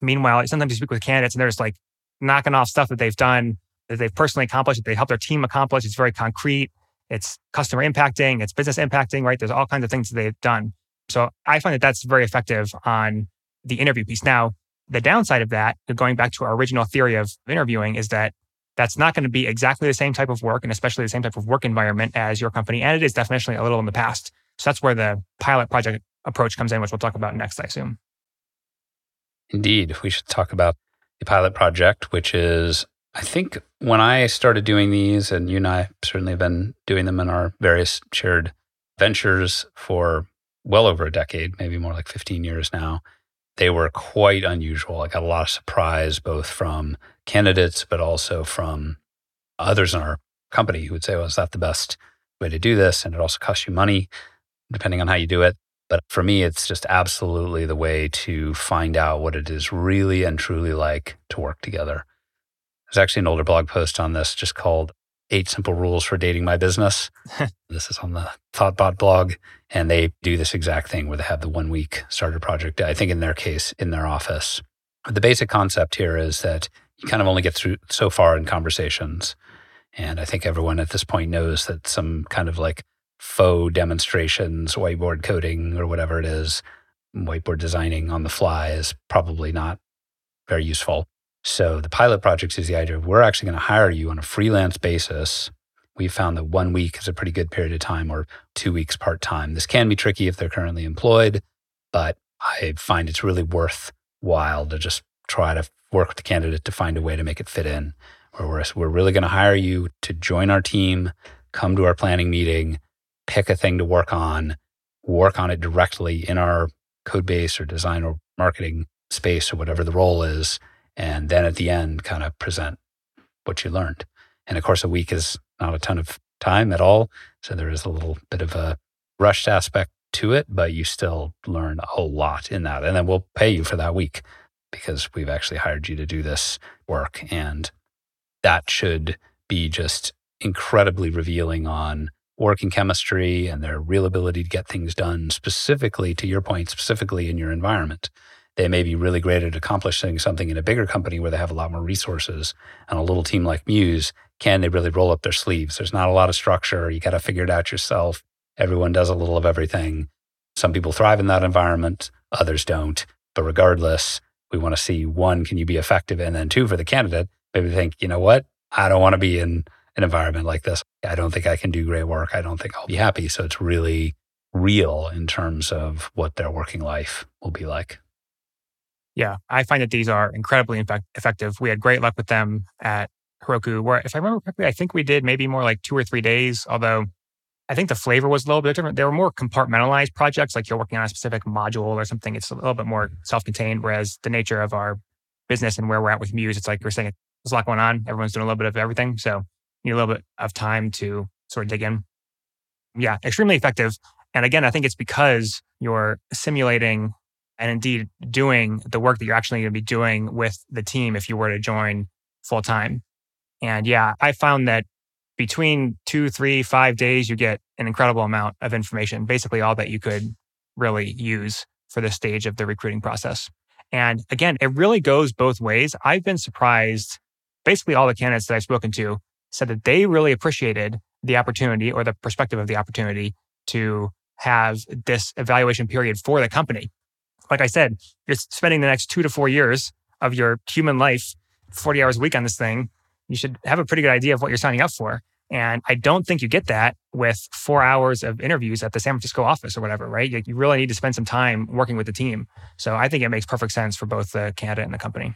Meanwhile, sometimes you speak with candidates and they're just like knocking off stuff that they've done, that they've personally accomplished, that they help their team accomplish. It's very concrete. It's customer impacting, it's business impacting, right? There's all kinds of things that they've done. So I find that that's very effective on the interview piece. Now, the downside of that, going back to our original theory of interviewing, is that that's not going to be exactly the same type of work and especially the same type of work environment as your company. And it is definitely a little in the past. So that's where the pilot project approach comes in, which we'll talk about next, I assume. Indeed. We should talk about the pilot project, which is, I think, when I started doing these, and you and I certainly have been doing them in our various shared ventures for well over a decade, maybe more like 15 years now. They were quite unusual. I got a lot of surprise, both from candidates, but also from others in our company who would say, well, is that the best way to do this? And it also costs you money, depending on how you do it. But for me, it's just absolutely the way to find out what it is really and truly like to work together. There's actually an older blog post on this just called Eight Simple Rules for Dating My Business. this is on the Thoughtbot blog. And they do this exact thing where they have the one week starter project, I think in their case, in their office. But the basic concept here is that you kind of only get through so far in conversations. And I think everyone at this point knows that some kind of like faux demonstrations, whiteboard coding, or whatever it is, whiteboard designing on the fly is probably not very useful. So the pilot projects is the idea of we're actually going to hire you on a freelance basis. We found that one week is a pretty good period of time or two weeks part time. This can be tricky if they're currently employed, but I find it's really worthwhile to just try to work with the candidate to find a way to make it fit in. Where we're, we're really going to hire you to join our team, come to our planning meeting, pick a thing to work on, work on it directly in our code base or design or marketing space or whatever the role is. And then at the end, kind of present what you learned. And of course, a week is not a ton of time at all. So there is a little bit of a rushed aspect to it, but you still learn a whole lot in that. And then we'll pay you for that week because we've actually hired you to do this work. And that should be just incredibly revealing on working chemistry and their real ability to get things done specifically to your point, specifically in your environment. They may be really great at accomplishing something in a bigger company where they have a lot more resources and a little team like Muse. Can they really roll up their sleeves? There's not a lot of structure. You got to figure it out yourself. Everyone does a little of everything. Some people thrive in that environment, others don't. But regardless, we want to see one, can you be effective? And then two, for the candidate, maybe think, you know what? I don't want to be in an environment like this. I don't think I can do great work. I don't think I'll be happy. So it's really real in terms of what their working life will be like. Yeah, I find that these are incredibly effective. We had great luck with them at Heroku, where if I remember correctly, I think we did maybe more like two or three days, although I think the flavor was a little bit different. They were more compartmentalized projects, like you're working on a specific module or something. It's a little bit more self contained, whereas the nature of our business and where we're at with Muse, it's like you're saying there's a lot going on. Everyone's doing a little bit of everything. So you need a little bit of time to sort of dig in. Yeah, extremely effective. And again, I think it's because you're simulating and indeed doing the work that you're actually going to be doing with the team if you were to join full time. And yeah, I found that between two, three, five days, you get an incredible amount of information, basically all that you could really use for this stage of the recruiting process. And again, it really goes both ways. I've been surprised. Basically, all the candidates that I've spoken to said that they really appreciated the opportunity or the perspective of the opportunity to have this evaluation period for the company. Like I said, you're spending the next two to four years of your human life, 40 hours a week on this thing. You should have a pretty good idea of what you're signing up for. And I don't think you get that with four hours of interviews at the San Francisco office or whatever, right? You, really need to spend some time working with the team. So I think it makes perfect sense for both the candidate and the company.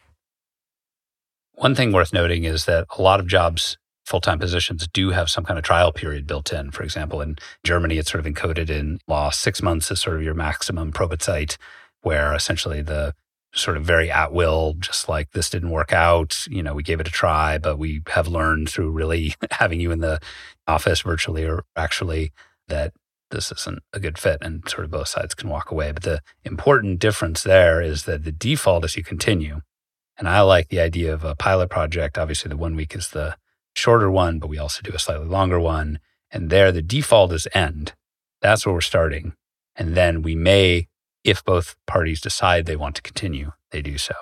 One thing worth noting is that a lot of jobs full time positions do have some kind of trial period built in. For example, in Germany, it's sort of encoded in law. Six months is sort of your maximum Probezeit, where essentially the sort of very at will, just like this didn't work out. You know, we gave it a try, but we have learned through really having you in the office virtually or actually that this isn't a good fit and sort of both sides can walk away. But the important difference there is that the default is you continue. And I like the idea of a pilot project. Obviously, the one week is the shorter one, but we also do a slightly longer one. And there, the default is end. That's where we're starting. And then we may, if both parties decide they want to continue, they do so.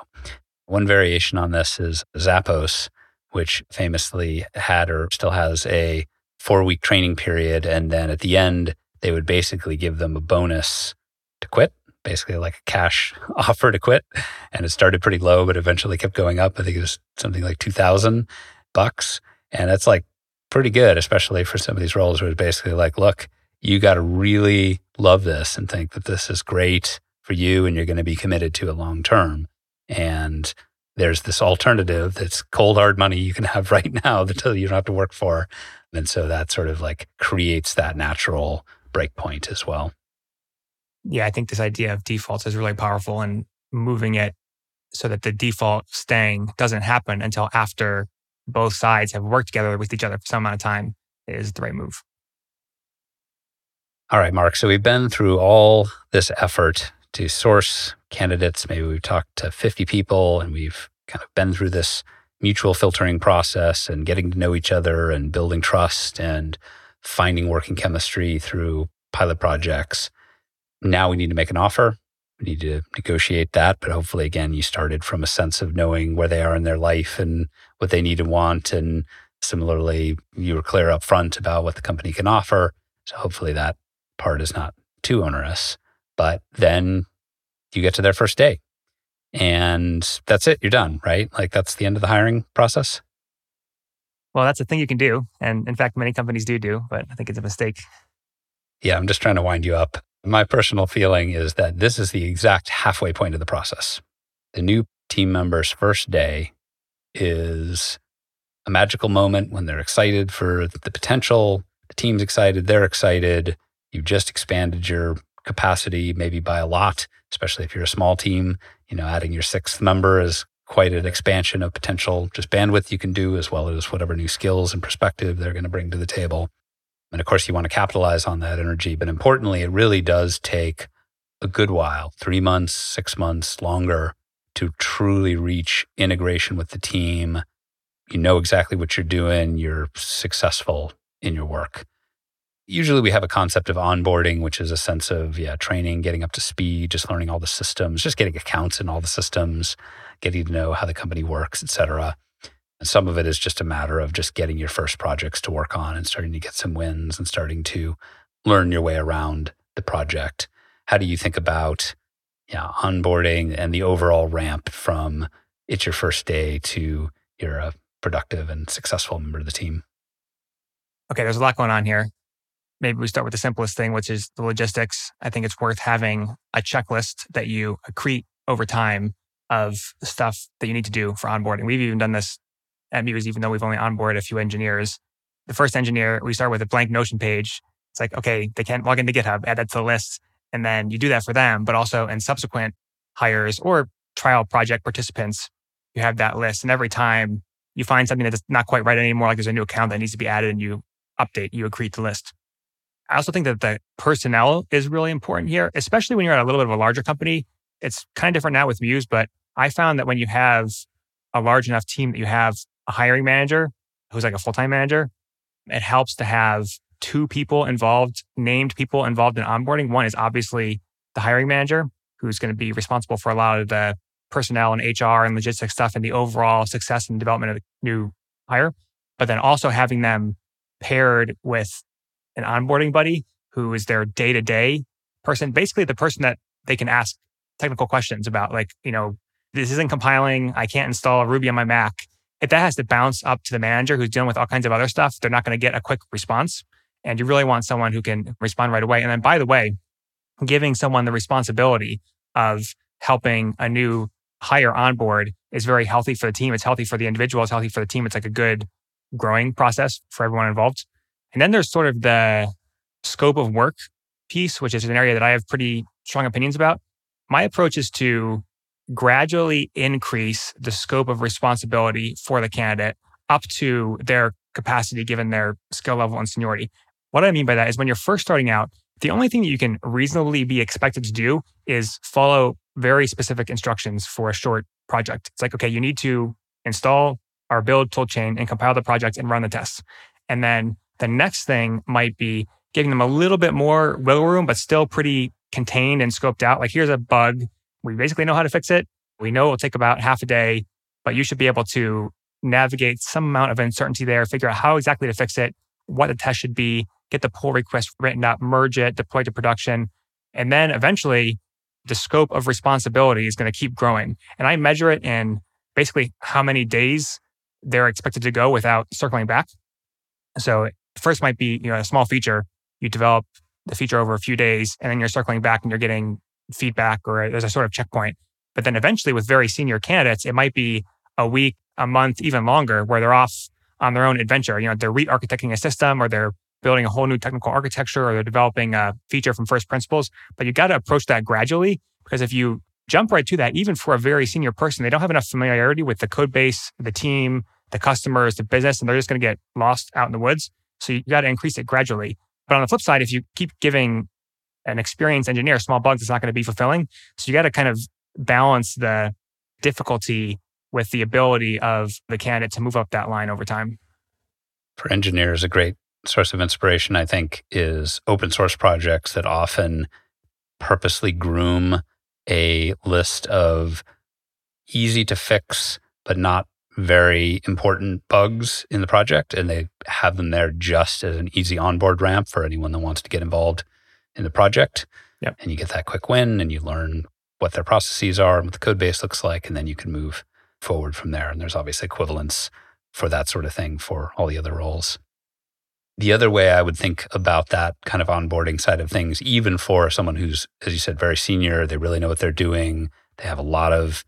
One variation on this is Zappos, which famously had or still has a four week training period. And then at the end, they would basically give them a bonus to quit, basically like a cash offer to quit. And it started pretty low, but eventually kept going up. I think it was something like 2000 bucks. And that's like pretty good, especially for some of these roles where it's basically like, look, you got to really love this and think that this is great for you and you're going to be committed to it long term. And there's this alternative that's cold hard money you can have right now that you don't have to work for. And so that sort of like creates that natural breakpoint as well. Yeah, I think this idea of defaults is really powerful and moving it so that the default staying doesn't happen until after both sides have worked together with each other for some amount of time is the right move. All right, Mark. So we've been through all this effort to source candidates. Maybe we've talked to 50 people and we've kind of been through this mutual filtering process and getting to know each other and building trust and finding working chemistry through pilot projects. Now we need to make an offer. We need to negotiate that. But hopefully, again, you started from a sense of knowing where they are in their life and what they need and want. And similarly, you were clear up front about what the company can offer. So hopefully that part is not too onerous. But then you get to their first day. and that's it. You're done, right? Like that's the end of the hiring process. Well, that's a thing you can do. And in fact, many companies do do, but I think it's a mistake. Yeah, I'm just trying to wind you up. My personal feeling is that this is the exact halfway point of the process. The new team member's first day is a magical moment when they're excited for the potential. The team's excited, they're excited. You've just expanded your capacity, maybe by a lot, especially if you're a small team. You know, adding your sixth member is quite an expansion of potential just bandwidth you can do, as well as whatever new skills and perspective they're going to bring to the table. And of course, you want to capitalize on that energy. But importantly, it really does take a good while three months, six months, longer to truly reach integration with the team. You know exactly what you're doing, you're successful in your work. Usually we have a concept of onboarding, which is a sense of yeah, training, getting up to speed, just learning all the systems, just getting accounts in all the systems, getting to know how the company works, et cetera. And some of it is just a matter of just getting your first projects to work on and starting to get some wins and starting to learn your way around the project. How do you think about yeah, onboarding and the overall ramp from it's your first day to you're a productive and successful member of the team? Okay, there's a lot going on here. Maybe we start with the simplest thing, which is the logistics. I think it's worth having a checklist that you accrete over time of stuff that you need to do for onboarding. We've even done this at Muse, even though we've only onboarded a few engineers. The first engineer, we start with a blank Notion page. It's like, okay, they can't log into GitHub, add that to the list. And then you do that for them, but also in subsequent hires or trial project participants, you have that list. And every time you find something that's not quite right anymore, like there's a new account that needs to be added and you update, you accrete the list. I also think that the personnel is really important here, especially when you're at a little bit of a larger company. It's kind of different now with Muse, but I found that when you have a large enough team that you have a hiring manager who's like a full time manager, it helps to have two people involved, named people involved in onboarding. One is obviously the hiring manager, who's going to be responsible for a lot of the personnel and HR and logistics stuff and the overall success and development of the new hire. But then also having them paired with an onboarding buddy who is their day to day person, basically the person that they can ask technical questions about, like, you know, this isn't compiling. I can't install Ruby on my Mac. If that has to bounce up to the manager who's dealing with all kinds of other stuff, they're not going to get a quick response. And you really want someone who can respond right away. And then, by the way, giving someone the responsibility of helping a new hire onboard is very healthy for the team. It's healthy for the individual. It's healthy for the team. It's like a good growing process for everyone involved. And then there's sort of the scope of work piece, which is an area that I have pretty strong opinions about. My approach is to gradually increase the scope of responsibility for the candidate up to their capacity given their skill level and seniority. What I mean by that is when you're first starting out, the only thing that you can reasonably be expected to do is follow very specific instructions for a short project. It's like, okay, you need to install our build toolchain and compile the project and run the tests. And then the next thing might be giving them a little bit more wiggle room, but still pretty contained and scoped out. Like, here's a bug. We basically know how to fix it. We know it'll take about half a day, but you should be able to navigate some amount of uncertainty there, figure out how exactly to fix it, what the test should be, get the pull request written up, merge it, deploy to production. And then eventually the scope of responsibility is going to keep growing. And I measure it in basically how many days they're expected to go without circling back. So first might be, you know, a small feature. You develop the feature over a few days and then you're circling back and you're getting feedback or there's a sort of checkpoint. But then eventually with very senior candidates, it might be a week, a month, even longer where they're off on their own adventure. You know, they're re-architecting a system or they're building a whole new technical architecture or they're developing a feature from first principles. But you got to approach that gradually because if you jump right to that, even for a very senior person, they don't have enough familiarity with the code base, the team, the customers, the business, and they're just going to get lost out in the woods. So you got to increase it gradually. But on the flip side, if you keep giving an experienced engineer small bugs, it's not going to be fulfilling. So you got to kind of balance the difficulty with the ability of the candidate to move up that line over time. For engineers, a great source of inspiration, I think, is open source projects that often purposely groom a list of easy to fix, but not very important bugs in the project. And they have them there just as an easy onboard ramp for anyone that wants to get involved in the project. Yep. And you get that quick win and you learn what their processes are and what the code base looks like. And then you can move forward from there. And there's obviously equivalence for that sort of thing for all the other roles. The other way I would think about that kind of onboarding side of things, even for someone who's, as you said, very senior, they really know what they're doing, they have a lot of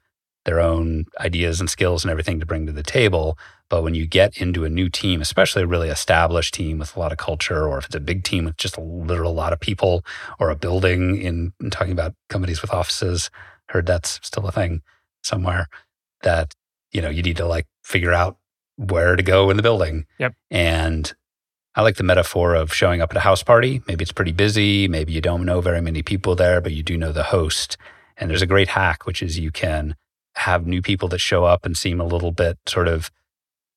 their own ideas and skills and everything to bring to the table. But when you get into a new team, especially a really established team with a lot of culture, or if it's a big team with just a literal lot of people, or a building in, in talking about companies with offices, heard that's still a thing somewhere that, you know, you need to like figure out where to go in the building. Yep. And I like the metaphor of showing up at a house party. Maybe it's pretty busy. Maybe you don't know very many people there, but you do know the host. And there's a great hack, which is you can have new people that show up and seem a little bit sort of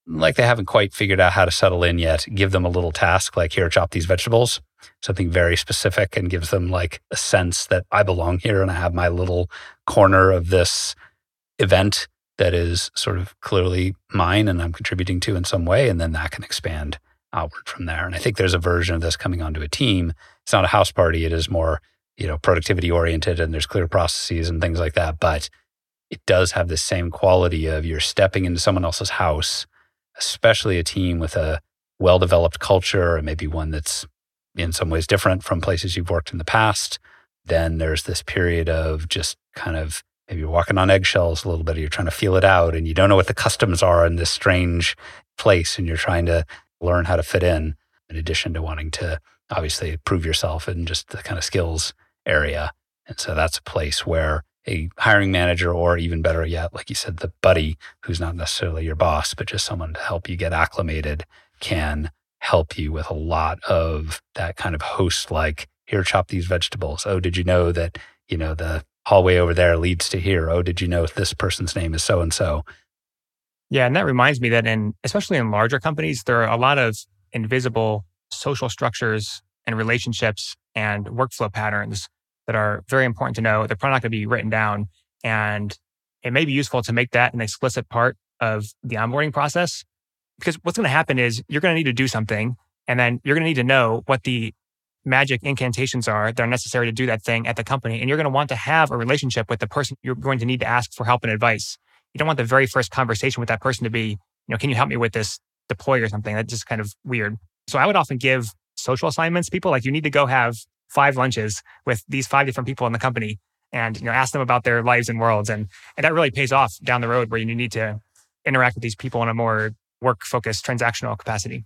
like they haven't quite figured out how to settle in yet, give them a little task like here, chop these vegetables, something very specific and gives them like a sense that I belong here and I have my little corner of this event that is sort of clearly mine and I'm contributing to in some way. And then that can expand outward from there. And I think there's a version of this coming onto a team. It's not a house party. It is more, you know, productivity oriented and there's clear processes and things like that. But it does have the same quality of you're stepping into someone else's house, especially a team with a well developed culture and maybe one that's in some ways different from places you've worked in the past. Then there's this period of just kind of maybe walking on eggshells a little bit, or you're trying to feel it out and you don't know what the customs are in this strange place and you're trying to learn how to fit in, in addition to wanting to obviously prove yourself in just the kind of skills area. And so that's a place where a hiring manager, or even better yet, like you said, the buddy who's not necessarily your boss, but just someone to help you get acclimated can help you with a lot of that kind of host like, here, chop these vegetables. Oh, did you know that, you know, the hallway over there leads to here? Oh, did you know this person's name is so and so? Yeah. And that reminds me that in, especially in larger companies, there are a lot of invisible social structures and relationships and workflow patterns that are very important to know. They're probably not going to be written down. And it may be useful to make that an explicit part of the onboarding process. Because what's going to happen is you're going to need to do something, and then you're going to need to know what the magic incantations are that are necessary to do that thing at the company. And you're going to want to have a relationship with the person you're going to need to ask for help and advice. You don't want the very first conversation with that person to be, you know, can you help me with this deploy or something? That's just kind of weird. So I would often give social assignments people like you need to go have five lunches with these five different people in the company and you know ask them about their lives and worlds. And and that really pays off down the road where you need to interact with these people in a more work focused transactional capacity.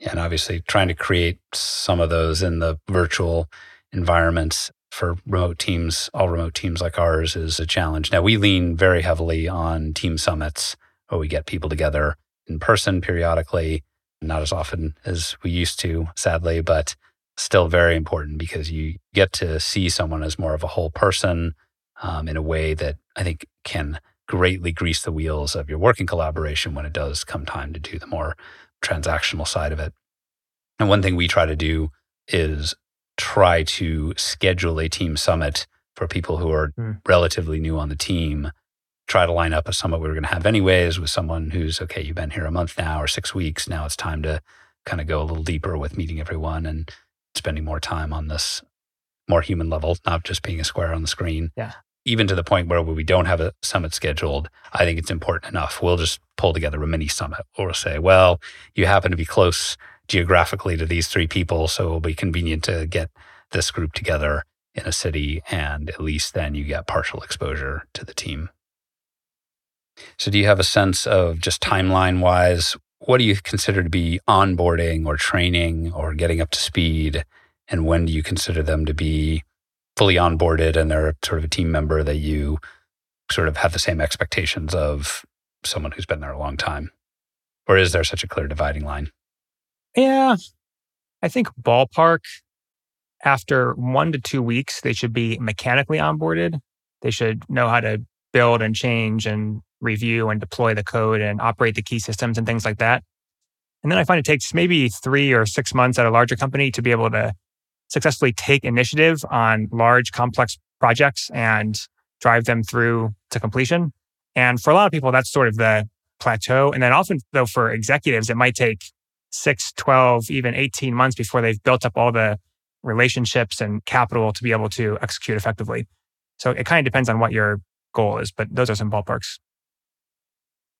And obviously trying to create some of those in the virtual environments for remote teams all remote teams like ours is a challenge. Now we lean very heavily on team summits where we get people together in person periodically not as often as we used to sadly but still very important because you get to see someone as more of a whole person um, in a way that I think can greatly grease the wheels of your working collaboration when it does come time to do the more transactional side of it. And one thing we try to do is try to schedule a team summit for people who are mm. relatively new on the team. Try to line up a summit we were going to have anyways with someone who's okay, you've been here a month now or six weeks. Now it's time to kind of go a little deeper with meeting everyone and spending more time on this more human level, not just being a square on the screen. Yeah. Even to the point where we don't have a summit scheduled, I think it's important enough. We'll just pull together a mini summit or we'll say, well, you happen to be close geographically to these three people, so it'll be convenient to get this group together in a city. And at least then you get partial exposure to the team. So, do you have a sense of just timeline wise what do you consider to be onboarding or training or getting up to speed? And when do you consider them to be fully onboarded and they're sort of a team member that you sort of have the same expectations of someone who's been there a long time? Or is there such a clear dividing line? Yeah. I think ballpark after one to two weeks, they should be mechanically onboarded. They should know how to build and change and review and deploy the code and operate the key systems and things like that. And then I find it takes maybe three or six months at a larger company to be able to successfully take initiative on large, complex projects and drive them through to completion. And for a lot of people, that's sort of the plateau. And then often, though, for executives, it might take six, 12, even 18 months before they've built up all the relationships and capital to be able to execute effectively. So it kind of depends on what your goal is, but those are some ballparks.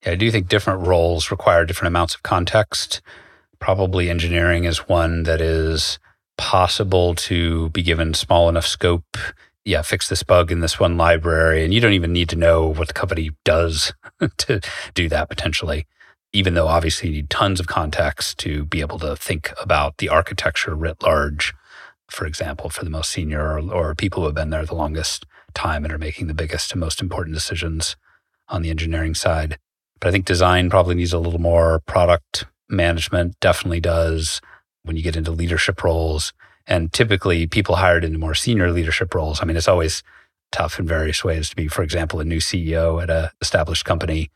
Yeah, I do think different roles require different amounts of context. Probably engineering is one that is possible to be given small enough scope. Yeah, fix this bug in this one library. And you don't even need to know what the company does to do that potentially, even though obviously you need tons of context to be able to think about the architecture writ large, for example, for the most senior or, or people who have been there the longest time and are making the biggest and most important decisions on the engineering side. But I think design probably needs a little more product management, definitely does when you get into leadership roles. And typically, people hired into more senior leadership roles. I mean, it's always tough in various ways to be, for example, a new CEO at an established company.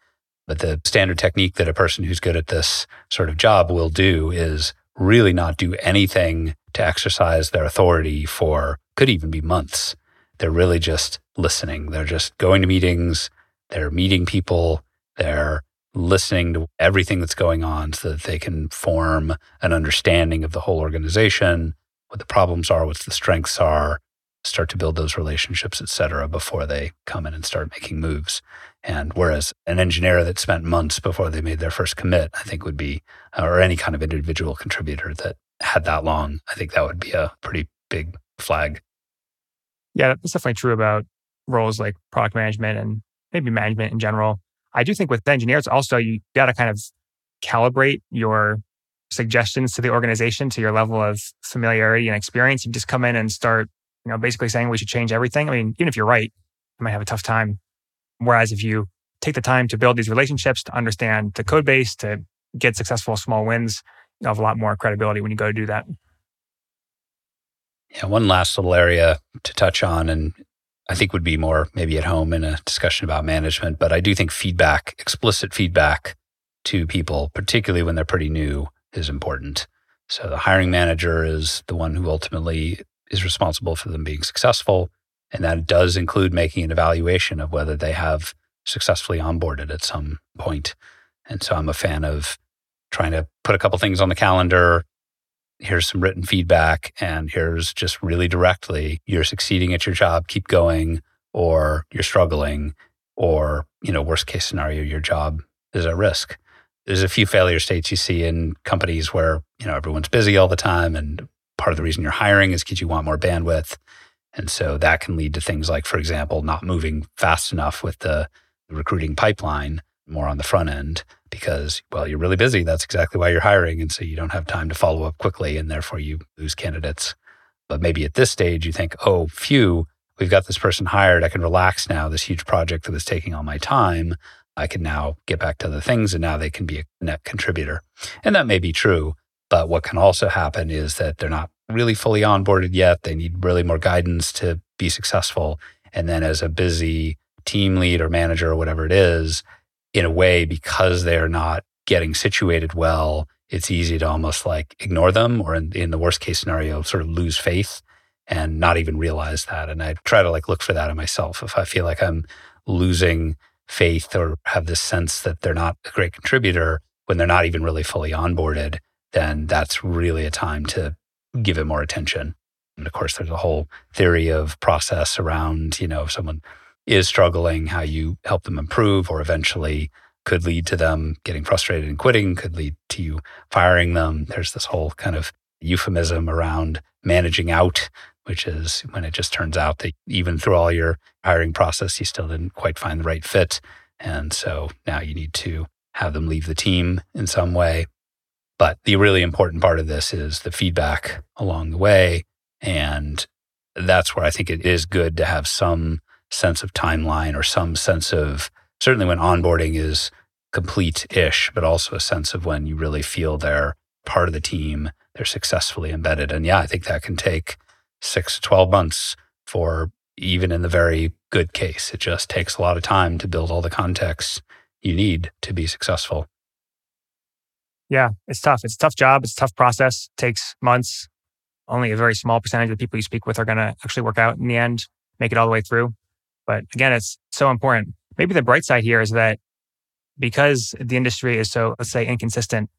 But the standard technique that a person who's good at this sort of job will do is really not do anything to exercise their authority for could even be months. They're really just listening. They're just going to meetings. They're meeting people. They're listening to everything that's going on so that they can form an understanding of the whole organization, what the problems are, what the strengths are, start to build those relationships, et cetera, before they come in and start making moves. And whereas an engineer that spent months before they made their first commit, I think would be, uh, or any kind of individual contributor that had that long, I think that would be a pretty big flag. Yeah, that's definitely true about roles like product management and maybe management in general. I do think with engineers also, you got to kind of calibrate your suggestions to the organization to your level of familiarity and experience. You just come in and start, you know, basically saying we should change everything. I mean, even if you're right, you might have a tough time. Whereas if you take the time to build these relationships, to understand the code base, to get successful small wins, you have a lot more credibility when you go to do that. Yeah, one last little area to touch on, and I think would be more maybe at home in a discussion about management. But I do think feedback, explicit feedback to people, particularly when they're pretty new, is important. So the hiring manager is the one who ultimately is responsible for them being successful. And that does include making an evaluation of whether they have successfully onboarded at some point. And so I'm a fan of trying to put a couple things on the calendar, here's some written feedback and here's just really directly you're succeeding at your job keep going or you're struggling or you know worst case scenario your job is at risk. There's a few failure states you see in companies where you know everyone's busy all the time and part of the reason you're hiring is because you want more bandwidth. And so that can lead to things like for example not moving fast enough with the recruiting pipeline more on the front end because, well, you're really busy. That's exactly why you're hiring. And so you don't have time to follow up quickly. And therefore you lose candidates. But maybe at this stage, you think, oh, phew, we've got this person hired. I can relax now. This huge project that was taking all my time, I can now get back to other things. And now they can be a net contributor. And that may be true. But what can also happen is that they're not really fully onboarded yet. They need really more guidance to be successful. And then as a busy team lead or manager or whatever it is, in a way, because they're not getting situated well, it's easy to almost like ignore them or in, in the worst case scenario, sort of lose faith and not even realize that. And I try to like look for that in myself. If I feel like I'm losing faith or have this sense that they're not a great contributor when they're not even really fully onboarded, then that's really a time to give it more attention. And of course, there's a whole theory of process around, you know, if someone is struggling, how you help them improve, or eventually could lead to them getting frustrated and quitting, could lead to you firing them. There's this whole kind of euphemism around managing out, which is when it just turns out that even through all your hiring process, you still didn't quite find the right fit. And so now you need to have them leave the team in some way. But the really important part of this is the feedback along the way. And that's where I think it is good to have some sense of timeline or some sense of certainly when onboarding is complete ish, but also a sense of when you really feel they're part of the team, they're successfully embedded. And yeah, I think that can take six to 12 months for even in the very good case. It just takes a lot of time to build all the context you need to be successful. Yeah, it's tough. It's a tough job. It's a tough process. It takes months. Only a very small percentage of the people you speak with are going to actually work out in the end, make it all the way through. But again, it's so important. Maybe the bright side here is that because the industry is so, let's say, inconsistent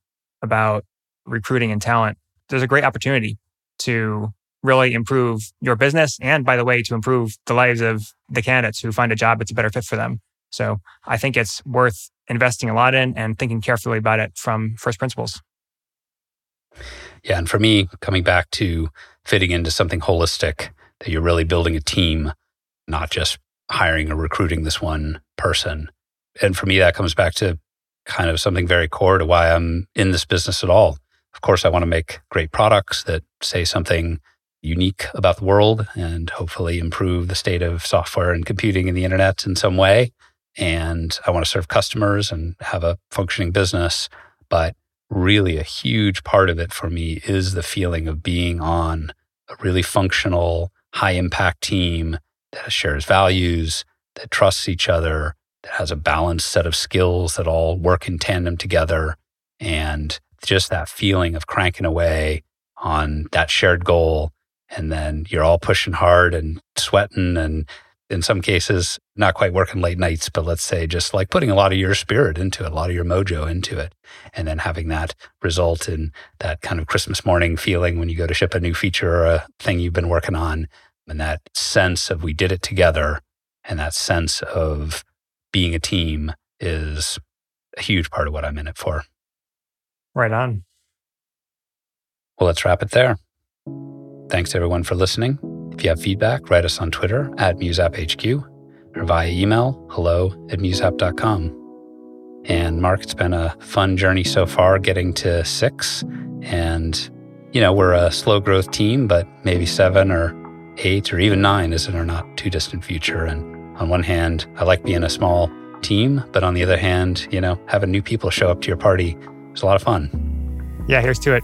about recruiting and talent, there's a great opportunity to really improve your business. And by the way, to improve the lives of the candidates who find a job that's a better fit for them. So I think it's worth investing a lot in and thinking carefully about it from first principles. Yeah. And for me, coming back to fitting into something holistic, that you're really building a team, not just hiring or recruiting this one person. And for me, that comes back to kind of something very core to why I'm in this business at all. Of course, I want to make great products that say something unique about the world and hopefully improve the state of software and computing and the internet in some way. And I want to serve customers and have a functioning business. But really, a huge part of it for me is the feeling of being on a really functional, high impact team that shares values, that trusts each other, that has a balanced set of skills that all work in tandem together. And just that feeling of cranking away on that shared goal. And then you're all pushing hard and sweating and in some cases, not quite working late nights, but let's say just like putting a lot of your spirit into it, a lot of your mojo into it, and then having that result in that kind of Christmas morning feeling when you go to ship a new feature or a thing you've been working on, and that sense of we did it together, and that sense of being a team is a huge part of what I'm in it for. Right on. Well, let's wrap it there. Thanks everyone for listening. If you have feedback, write us on Twitter at MuseAppHQ or via email hello at museapp.com. And Mark, it's been a fun journey so far getting to six. And, you know, we're a slow growth team, but maybe seven or eight or even nine is in our not too distant future. And on one hand, I like being a small team, but on the other hand, you know, having new people show up to your party is a lot of fun. Yeah, here's to it.